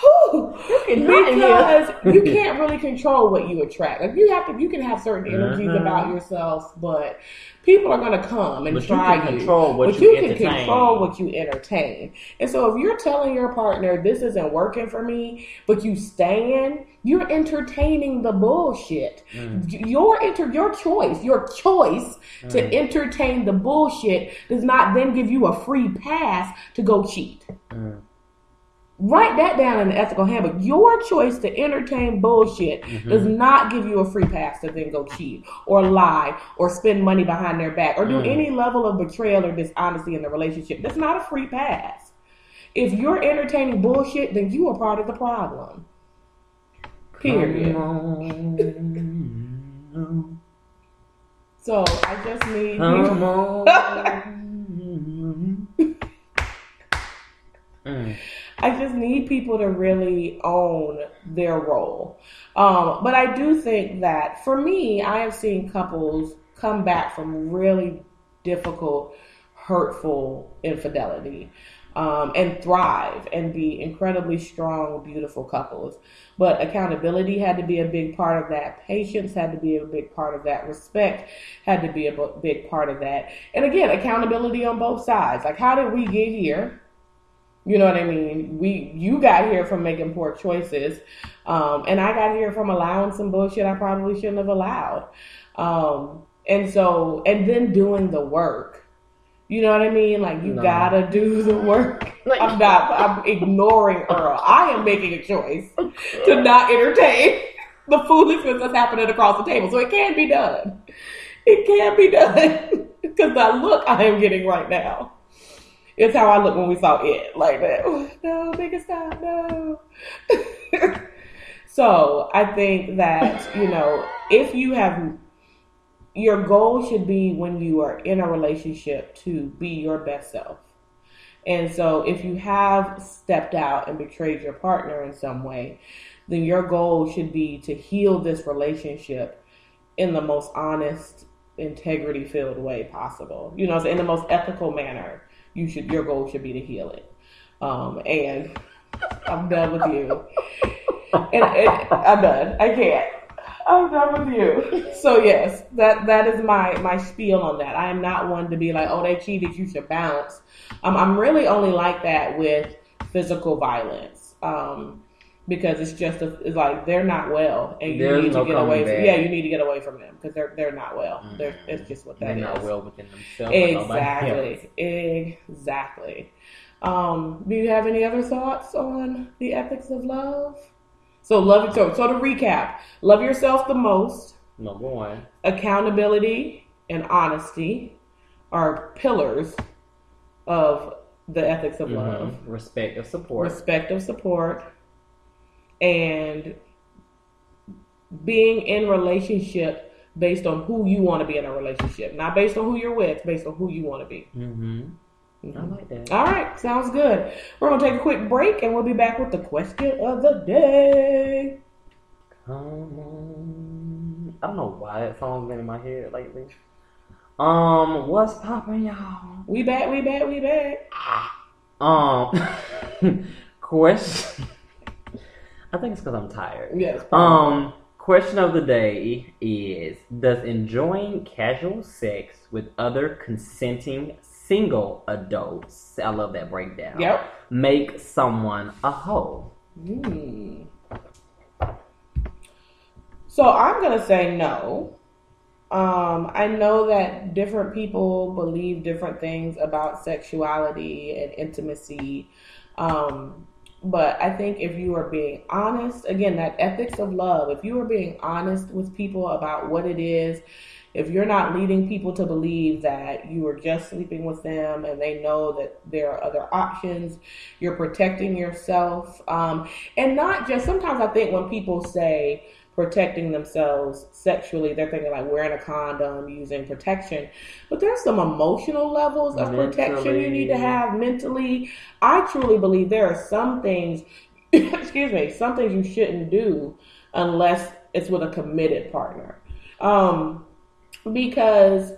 Who? can. Because you can't really control what you attract. Like you have to, you can have certain energies Mhm. about yourself, but people are going to come and But you try can control what but you you can entertain. control what you entertain. And so if you're telling your partner this isn't working for me, but you staying, you're entertaining the bullshit. Mm. Your inter your choice, your choice to Mm. entertain the bullshit does not then give you a free pass to go cheat. Mm. Write that down in the ethical handbook. Your choice to entertain bullshit Mhm. does not give you a free pass to then go cheat or lie or spend money behind their back or do Mm. any level of betrayal or dishonesty in the relationship. That's not a free pass. If you're entertaining bullshit, then you are part of the problem. Period. On. So I just need Come you. on. Mm. I just need people to really own their role. Um, but I do think that for me, I have seen couples come back from really difficult, hurtful infidelity um, and thrive and be incredibly strong, beautiful couples. But accountability had to be a big part of that. Patience had to be a big part of that. Respect had to be a big part of that. And again, accountability on both sides. Like, how did we get here? You know what I mean? We you got here from making poor choices, um, and I got here from allowing some bullshit I probably shouldn't have allowed. Um, and so, and then doing the work. You know what I mean? Like you No. gotta do the work. Like- I'm not. I'm ignoring Earl. I am making a choice to not entertain the foolishness that's happening across the table. So it can be done. It can be done because the look I am getting right now. It's how I look when we saw it, like that. No, nigga, stop, no. so I think that you know, if you have your goal should be when you are in a relationship to be your best self. And so if you have stepped out and betrayed your partner in some way, then your goal should be to heal this relationship in the most honest, integrity filled way possible. You know, in the most ethical manner. You should your goal should be to heal it. Um, and I'm done with you. and, and I'm done. I can't. I'm done with you. So yes, that that is my my spiel on that. I am not one to be like, oh, they cheated, you should bounce. Um, I'm really only like that with physical violence. Um, because it's just a, it's like they're not well, and you There's need no to get away. From, yeah, you need to get away from them because they're they're not well. Mm. They're, it's just what that They're is. not well within themselves. but nobody else. Exactly. Exactly. Um, do you have any other thoughts on the ethics of love? So love so so to recap, love yourself the most, Number one. accountability and honesty are pillars of the ethics of love. Mhm. Respect of support. Respect of support and being in relationship based on who you want to be in a relationship, not based on who you're with, based on who you want to be. hmm I like that. All right, sounds good. We're gonna take a quick break and we'll be back with the question of the day. Come on. I don't know why that song's been in my head lately. Um, what's poppin', y'all? We back, we back, we back. Um, question. I think it's because I'm tired. Yes. Um, question of the day is: Does enjoying casual sex with other consenting single adults, I love that breakdown, Yep. make someone a hoe? Hmm. So I'm gonna say no. Um, I know that different people believe different things about sexuality and intimacy. Um, but I think if you are being honest, again, that ethics of love, if you are being honest with people about what it is, if you're not leading people to believe that you are just sleeping with them and they know that there are other options, you're protecting yourself. Um, and not just, sometimes I think when people say, protecting themselves sexually. They're thinking like wearing a condom, using protection. But there's some emotional levels of protection you need to have mentally. I truly believe there are some things, excuse me, some things you shouldn't do unless it's with a committed partner. Um, because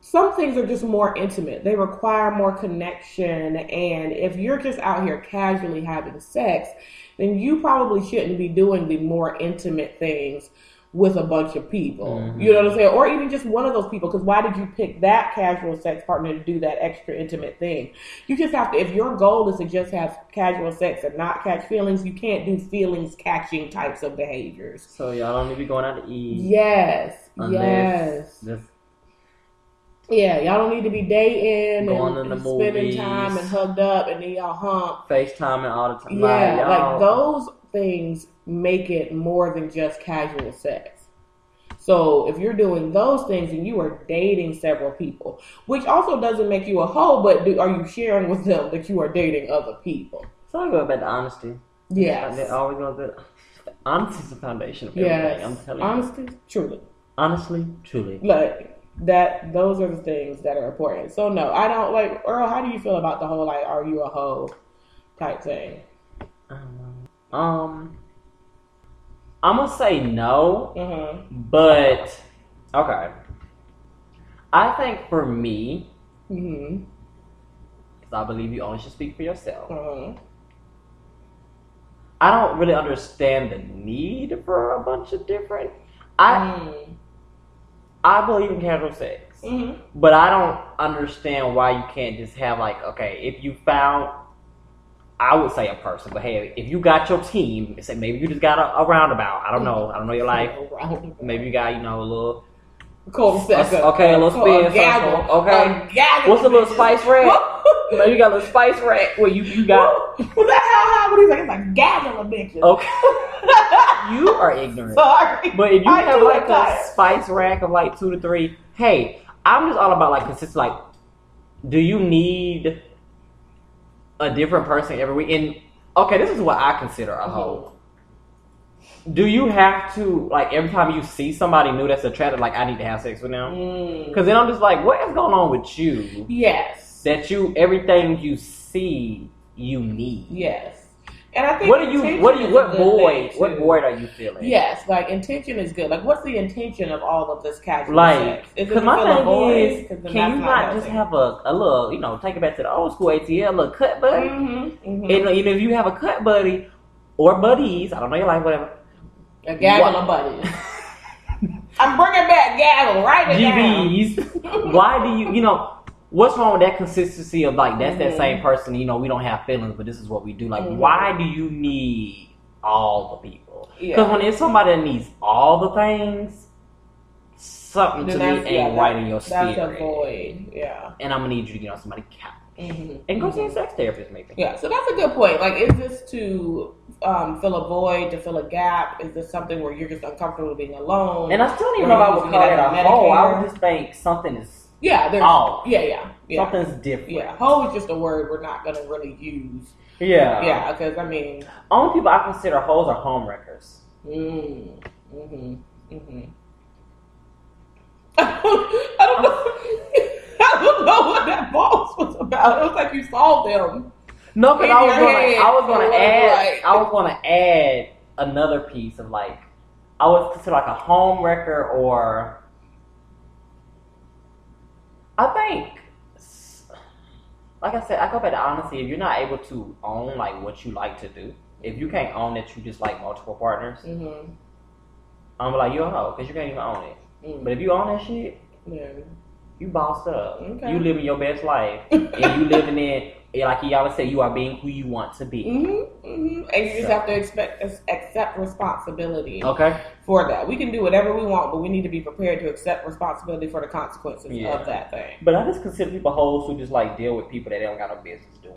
some things are just more intimate. They require more connection. And if you're just out here casually having sex, then you probably shouldn't be doing the more intimate things with a bunch of people. Mhm. You know what I'm saying? Or even just one of those people. Because why did you pick that casual sex partner to do that extra intimate thing? You just have to, if your goal is to just have casual sex and not catch feelings, you can't do feelings catching types of behaviors. So y'all don't need to be going out to eat. Yes. Unless yes. Yeah, y'all don't need to be dating and, and spending movies. time and hugged up and then y'all hump. FaceTime and all the time. Yeah, like, like those things make it more than just casual sex. So if you're doing those things and you are dating several people, which also doesn't make you a hoe, but do, are you sharing with them that you are dating other people? So I go back to honesty. Yes. They always go to honesty is the foundation of everything. Yes. I'm telling you. Honesty, truly. Honestly, truly. like that those are the things that are important so no i don't like earl how do you feel about the whole like are you a hoe type thing I don't know. Um, I'm gonna say no, uh-huh but okay. I think for me, mm-hmm because I believe you only should speak for yourself. uh-huh I don't really understand the need for a bunch of different. I mm I believe in casual sex, hmm but I don't understand why you can't just have like okay, if you found. I would say a person, but hey, if you got your team, say maybe you just got a, a roundabout. I don't know. I don't know your life. Maybe you got you know a little Second. Okay, a little spin circle, okay. What's a little spice rack? No, you got a little spice rack where you, you got. Was that how high? What he's like? It's like gaggle of bitches. Okay. you are ignorant. Sorry. But if you I have like a spice rack of like two to three, hey, I'm just all about like consistent. Like, do you need a different person every week? And okay, this is what I consider a hoe. Mm-hmm. Do you have to like every time you see somebody new that's attractive? Like, I need to have sex with them Mm, because then I'm just like, what is going on with you? yes. That you everything you see you need. Yes. And I think What do you? What do you? What void? What void are you feeling? Yes, like intention is good. Like, what's the intention of all of this casual Like, sex? Is it because my thing void? is, can you not just have a, a little, you know, take it back to the old school ATL, a little cut buddy? Mhm, mhm. And even if you have a cut buddy or buddies, I don't know your life, whatever. A gaggle of buddies? I'm bringing back gaggle right now. GBs. Why do you, you know, what's wrong with that consistency of like, that's that Mhm. same person, you know, we don't have feelings, but this is what we do. Like, Mhm. why do you need all the people? Yeah. Because when it's somebody that needs all the things, something Then to me that's- ain't yeah, right that- in your That's spirit. a void. Yeah. And I'm gonna need you to get on somebody's couch. Hmm And go see a sex therapist, maybe. Yeah, so that's a good point. Like, is this to um, fill a void, to fill a gap? Is this something where you're just uncomfortable being alone? And I still don't even know if I you would using call it it a a hole. I would just think something is yeah, there's off. yeah, yeah, yeah. Something's different. Yeah, hoe is just a word we're not gonna really use. Yeah. Yeah, because I mean, Only people I consider holes are home wreckers. mm, mm-hmm, mm-hmm. I don't know. I don't know what that boss was about. It was like you saw them. No, because I was gonna, I was gonna add, like- I was gonna add another piece of like, I would consider like a home wrecker or, I think, like I said, I go back to honesty. If you're not able to own like what you like to do, if you can't own that you just like multiple partners, Mm-hmm. I'm like you're a hoe because you can't even own it. Mm-hmm. But if you own that shit, Yeah. You bossed up. Okay. You living your best life, and you living in like y'all always say, you are being who you want to be. Mm-hmm, mm-hmm. And you just have to expect accept responsibility Okay. for that. We can do whatever we want, but we need to be prepared to accept responsibility for the consequences Yeah. of that thing. But I just consider people hoes who just like deal with people that they don't got no business doing,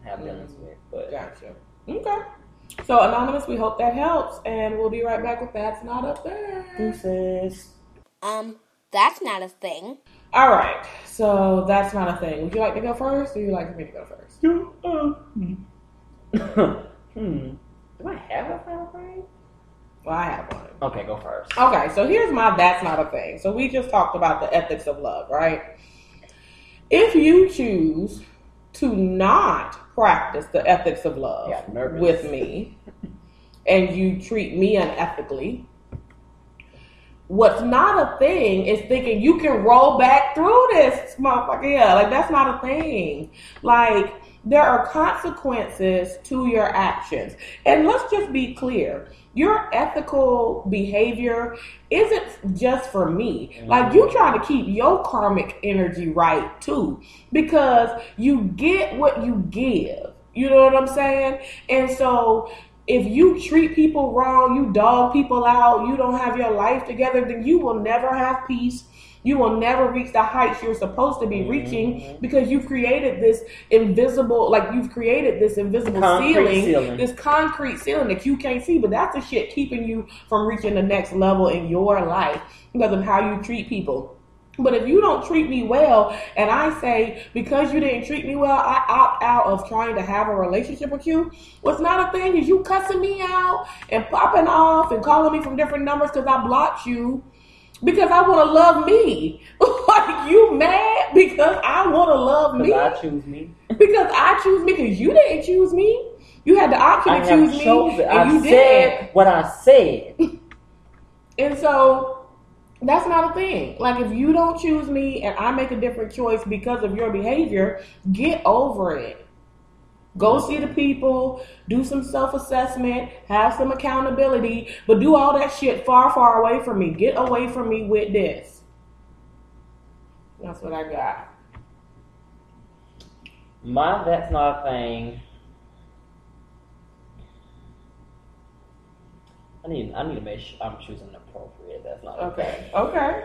Mm. have dealings with. But Gotcha. Okay. So anonymous, we hope that helps, and we'll be right back with that's not a thing. deuces. Um, that's not a thing. All right. So that's not a thing. Would you like to go first, or you like me to go first? You, uh, hmm. Do I have a final frame? Well, I have one. Okay, go first. Okay, so here's my that's not a thing. So we just talked about the ethics of love, right? If you choose to not practice the ethics of love nervous. with me and you treat me unethically, what's not a thing is thinking you can roll back through this motherfucker. Yeah, like that's not a thing. Like there are consequences to your actions. And let's just be clear. Your ethical behavior isn't just for me. Like you try to keep your karmic energy right too because you get what you give. You know what I'm saying? And so if you treat people wrong, you dog people out, you don't have your life together, then you will never have peace. You will never reach the heights you're supposed to be reaching mm-hmm. because you've created this invisible, like you've created this invisible ceiling, ceiling. this concrete ceiling that you can't see. But that's the shit keeping you from reaching the next level in your life because of how you treat people. But if you don't treat me well, and I say, because you didn't treat me well, I opt out of trying to have a relationship with you, what's not a thing is you cussing me out and popping off and calling me from different numbers because I blocked you because I want to love me. like, you mad because I want to love me? Because I choose me. because I choose me because you didn't choose me. You had the option I to choose me, chosen. and I you said didn't. what I said. And so that's not a thing. Like if you don't choose me and I make a different choice because of your behavior, get over it. Go see the people, do some self assessment, have some accountability, but do all that shit far, far away from me. Get away from me with this. That's what I got. My that's not a thing. I need I need to make sure I'm choosing appropriate. That's not Okay. Okay.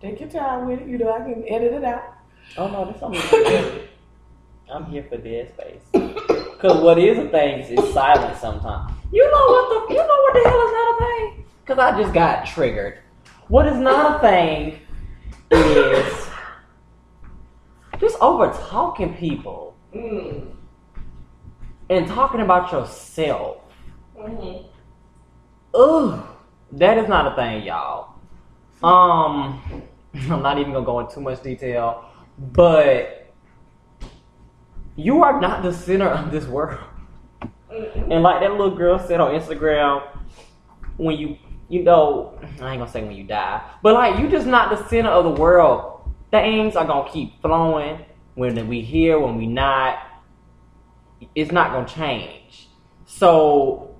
Take your time with it. You know, I can edit it out. Oh no, this don't I'm here for dead space. Cause what is a thing is, silence sometimes. You know what the you know what the hell is not a thing? Cause I just got triggered. What is not a thing is just over talking people Mm. and talking about yourself. Mm-hmm. Ugh, that is not a thing, y'all. Um, I'm not even gonna go into too much detail, but you are not the center of this world. And like that little girl said on Instagram, when you, you know, I ain't gonna say when you die, but like you just not the center of the world. Things are gonna keep flowing when we here, when we not. It's not gonna change. So,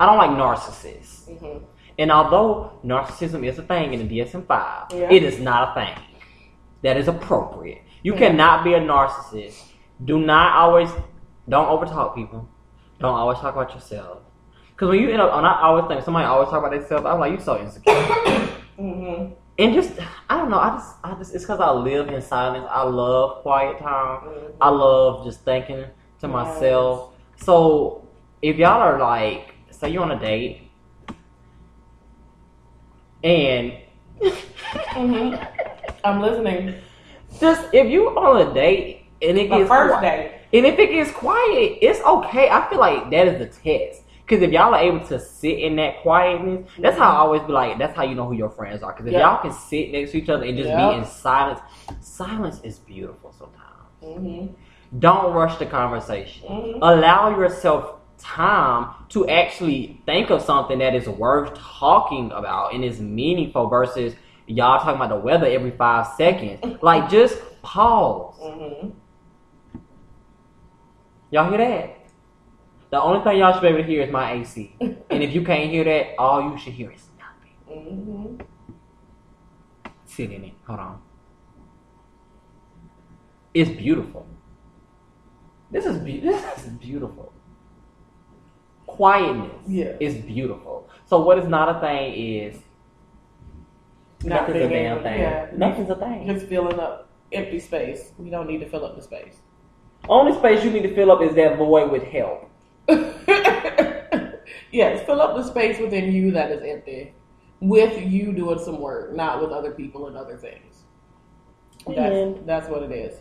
I don't like narcissists. Mm-hmm. And although narcissism is a thing in the DSM 5, Yeah. it is not a thing that is appropriate. You Yeah. cannot be a narcissist. Do not always, don't overtalk people. Don't always talk about yourself. Because when you end up, and I always think somebody always talk about themselves, I'm like, you so insecure. Mm-hmm. and just, I don't know, I just, I just, it's because I live in silence. I love quiet time. I love just thinking to myself. So if y'all are like, say you're on a date, and Mm-hmm. I'm listening. just if you on a date and it gets first quiet, day. and if it gets quiet, it's okay. I feel like that is the test. Because if y'all are able to sit in that quietness, that's how I always be like, that's how you know who your friends are. Because if Yeah. y'all can sit next to each other and just Yeah. be in silence, silence is beautiful sometimes. Mm-hmm. Don't rush the conversation. Mhm. Allow yourself time to actually think of something that is worth talking about and is meaningful versus y'all talking about the weather every five seconds. Like, just pause. Mm-hmm. Y'all hear that? The only thing y'all should be able to hear is my AC. And if you can't hear that, all you should hear is nothing. Mm-hmm. Sit in it. Hold on. It's beautiful. This is be- this is beautiful. Quietness Yeah. is beautiful. So what is not a thing is Not nothing's a damn thing. yeah. Nothing's a thing. Just filling up empty space. We don't need to fill up the space. Only space you need to fill up is that void with help. yes, fill up the space within you that is empty. With you doing some work, not with other people and other things. That's, that's what it is.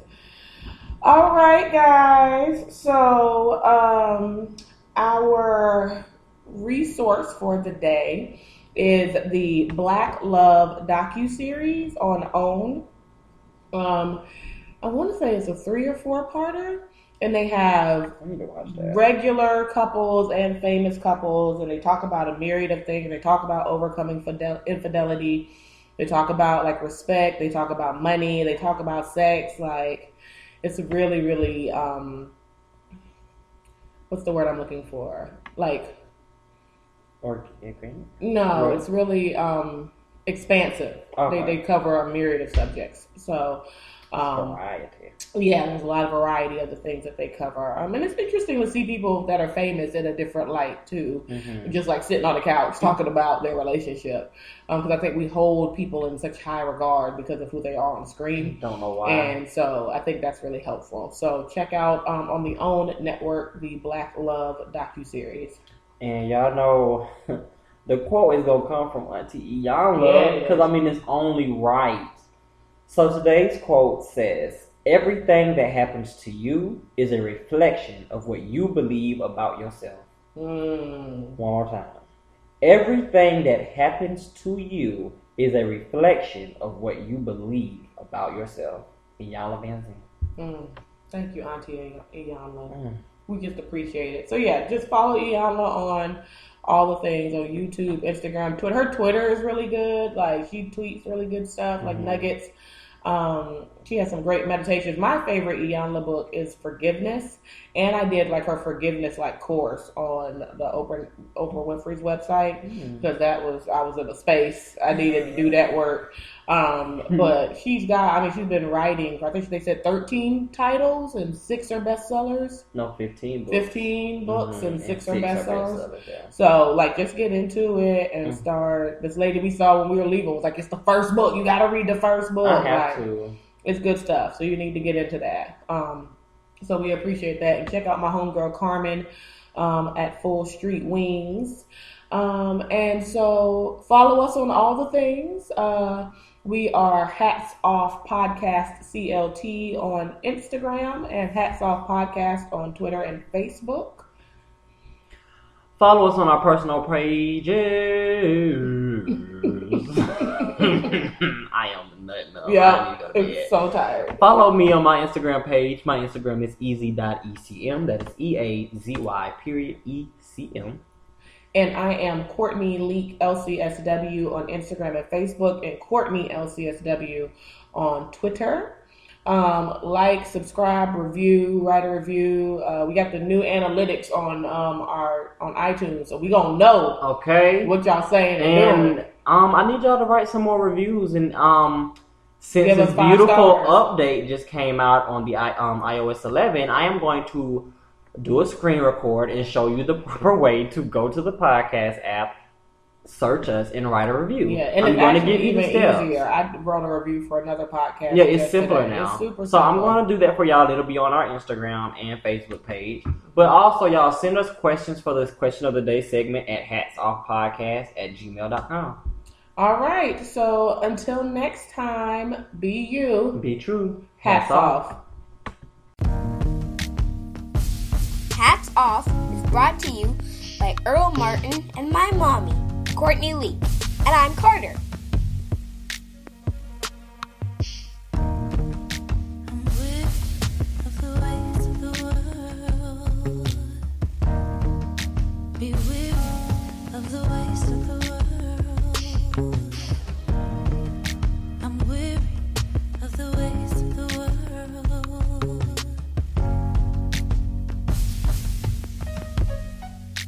All right, guys. So, um, our resource for the day is the Black Love docu series on OWN. Um, I want to say it's a three or four parter, and they have I need to watch regular couples and famous couples, and they talk about a myriad of things. They talk about overcoming fidel- infidelity. They talk about like respect. They talk about money. They talk about sex. Like it's really, really um, what's the word I'm looking for? Like Or agreement. no, it's really um, expansive. Okay. They they cover a myriad of subjects. So. Um, Variety. yeah, there's a lot of variety of the things that they cover. Um, and it's interesting to see people that are famous in a different light too. Mhm. Just like sitting on the couch talking about their relationship. Because I think we hold people in such high regard because of who they are on screen. Don't know why. And so I think that's really helpful. So check out um, on the OWN network the Black Love docu series. And y'all know the quote is gonna come from Auntie Yeah, Iyanla because I mean it's only right. So today's quote says, "Everything that happens to you is a reflection of what you believe about yourself." Mm. One more time. Everything that happens to you is a reflection of what you believe about yourself. Iyanla Vanzant. Mm. Thank you, Auntie Iyanla. Mm. we just appreciate it. So yeah, just follow Iyanla on all the things on YouTube, Instagram, Twitter. Her Twitter is really good. Like she tweets really good stuff, like Mhm. nuggets. Um, she has some great meditations. My favorite Iyanla book is Forgiveness, and I did like her forgiveness like course on the Oprah Oprah Winfrey's website Mm. because that was I was in a space I needed to do that work. Um, but she's got, I mean, she's been writing, I think they said 13 titles and six are bestsellers, No, fifteen books. 15 books Mhm, and six are bestsellers. yeah. So, like, just get into it and Mm. start. This lady we saw when we were leaving was like, it's the first book. You got to read the first book. I have Like, to. It's good stuff. So, you need to get into that. Um, so, we appreciate that. And check out my homegirl, Carmen, um, at Full Street Wings. Um, and so, follow us on all the things. Uh, we are Hats Off Podcast CLT on Instagram and Hats Off Podcast on Twitter and Facebook. Follow us on our personal pages. I am the nut now. I Yeah, need to go to bed. it's so tired. Follow me on my Instagram page. My Instagram is easy.ecm. That is E A Z Y period E C M. And I am Courtney Leak LCSW on Instagram and Facebook, and Courtney LCSW on Twitter. Um, like, subscribe, review, write a review. Uh, we got the new analytics on um, our on iTunes, so we gonna know Okay. what y'all saying and. And um, I need y'all to write some more reviews. And um, since this beautiful stars. update just came out on the um, iOS 11, I am going to do a screen record and show you the proper way to go to the podcast app, search us, and write a review. Yeah, and I'm it's going to give you even the steps. easier. I wrote a review for another podcast. Yeah, it's simpler yesterday. now. It's super so I'm going to do that for y'all. It'll be on our Instagram and Facebook page. But also, y'all send us questions for this question of the day segment at hatsoffpodcast at gmail.com. All right. So until next time, be you. Be true. Hats off. Hats Off is brought to you by Earl Martin and my mommy, Courtney Lee. And I'm Carter.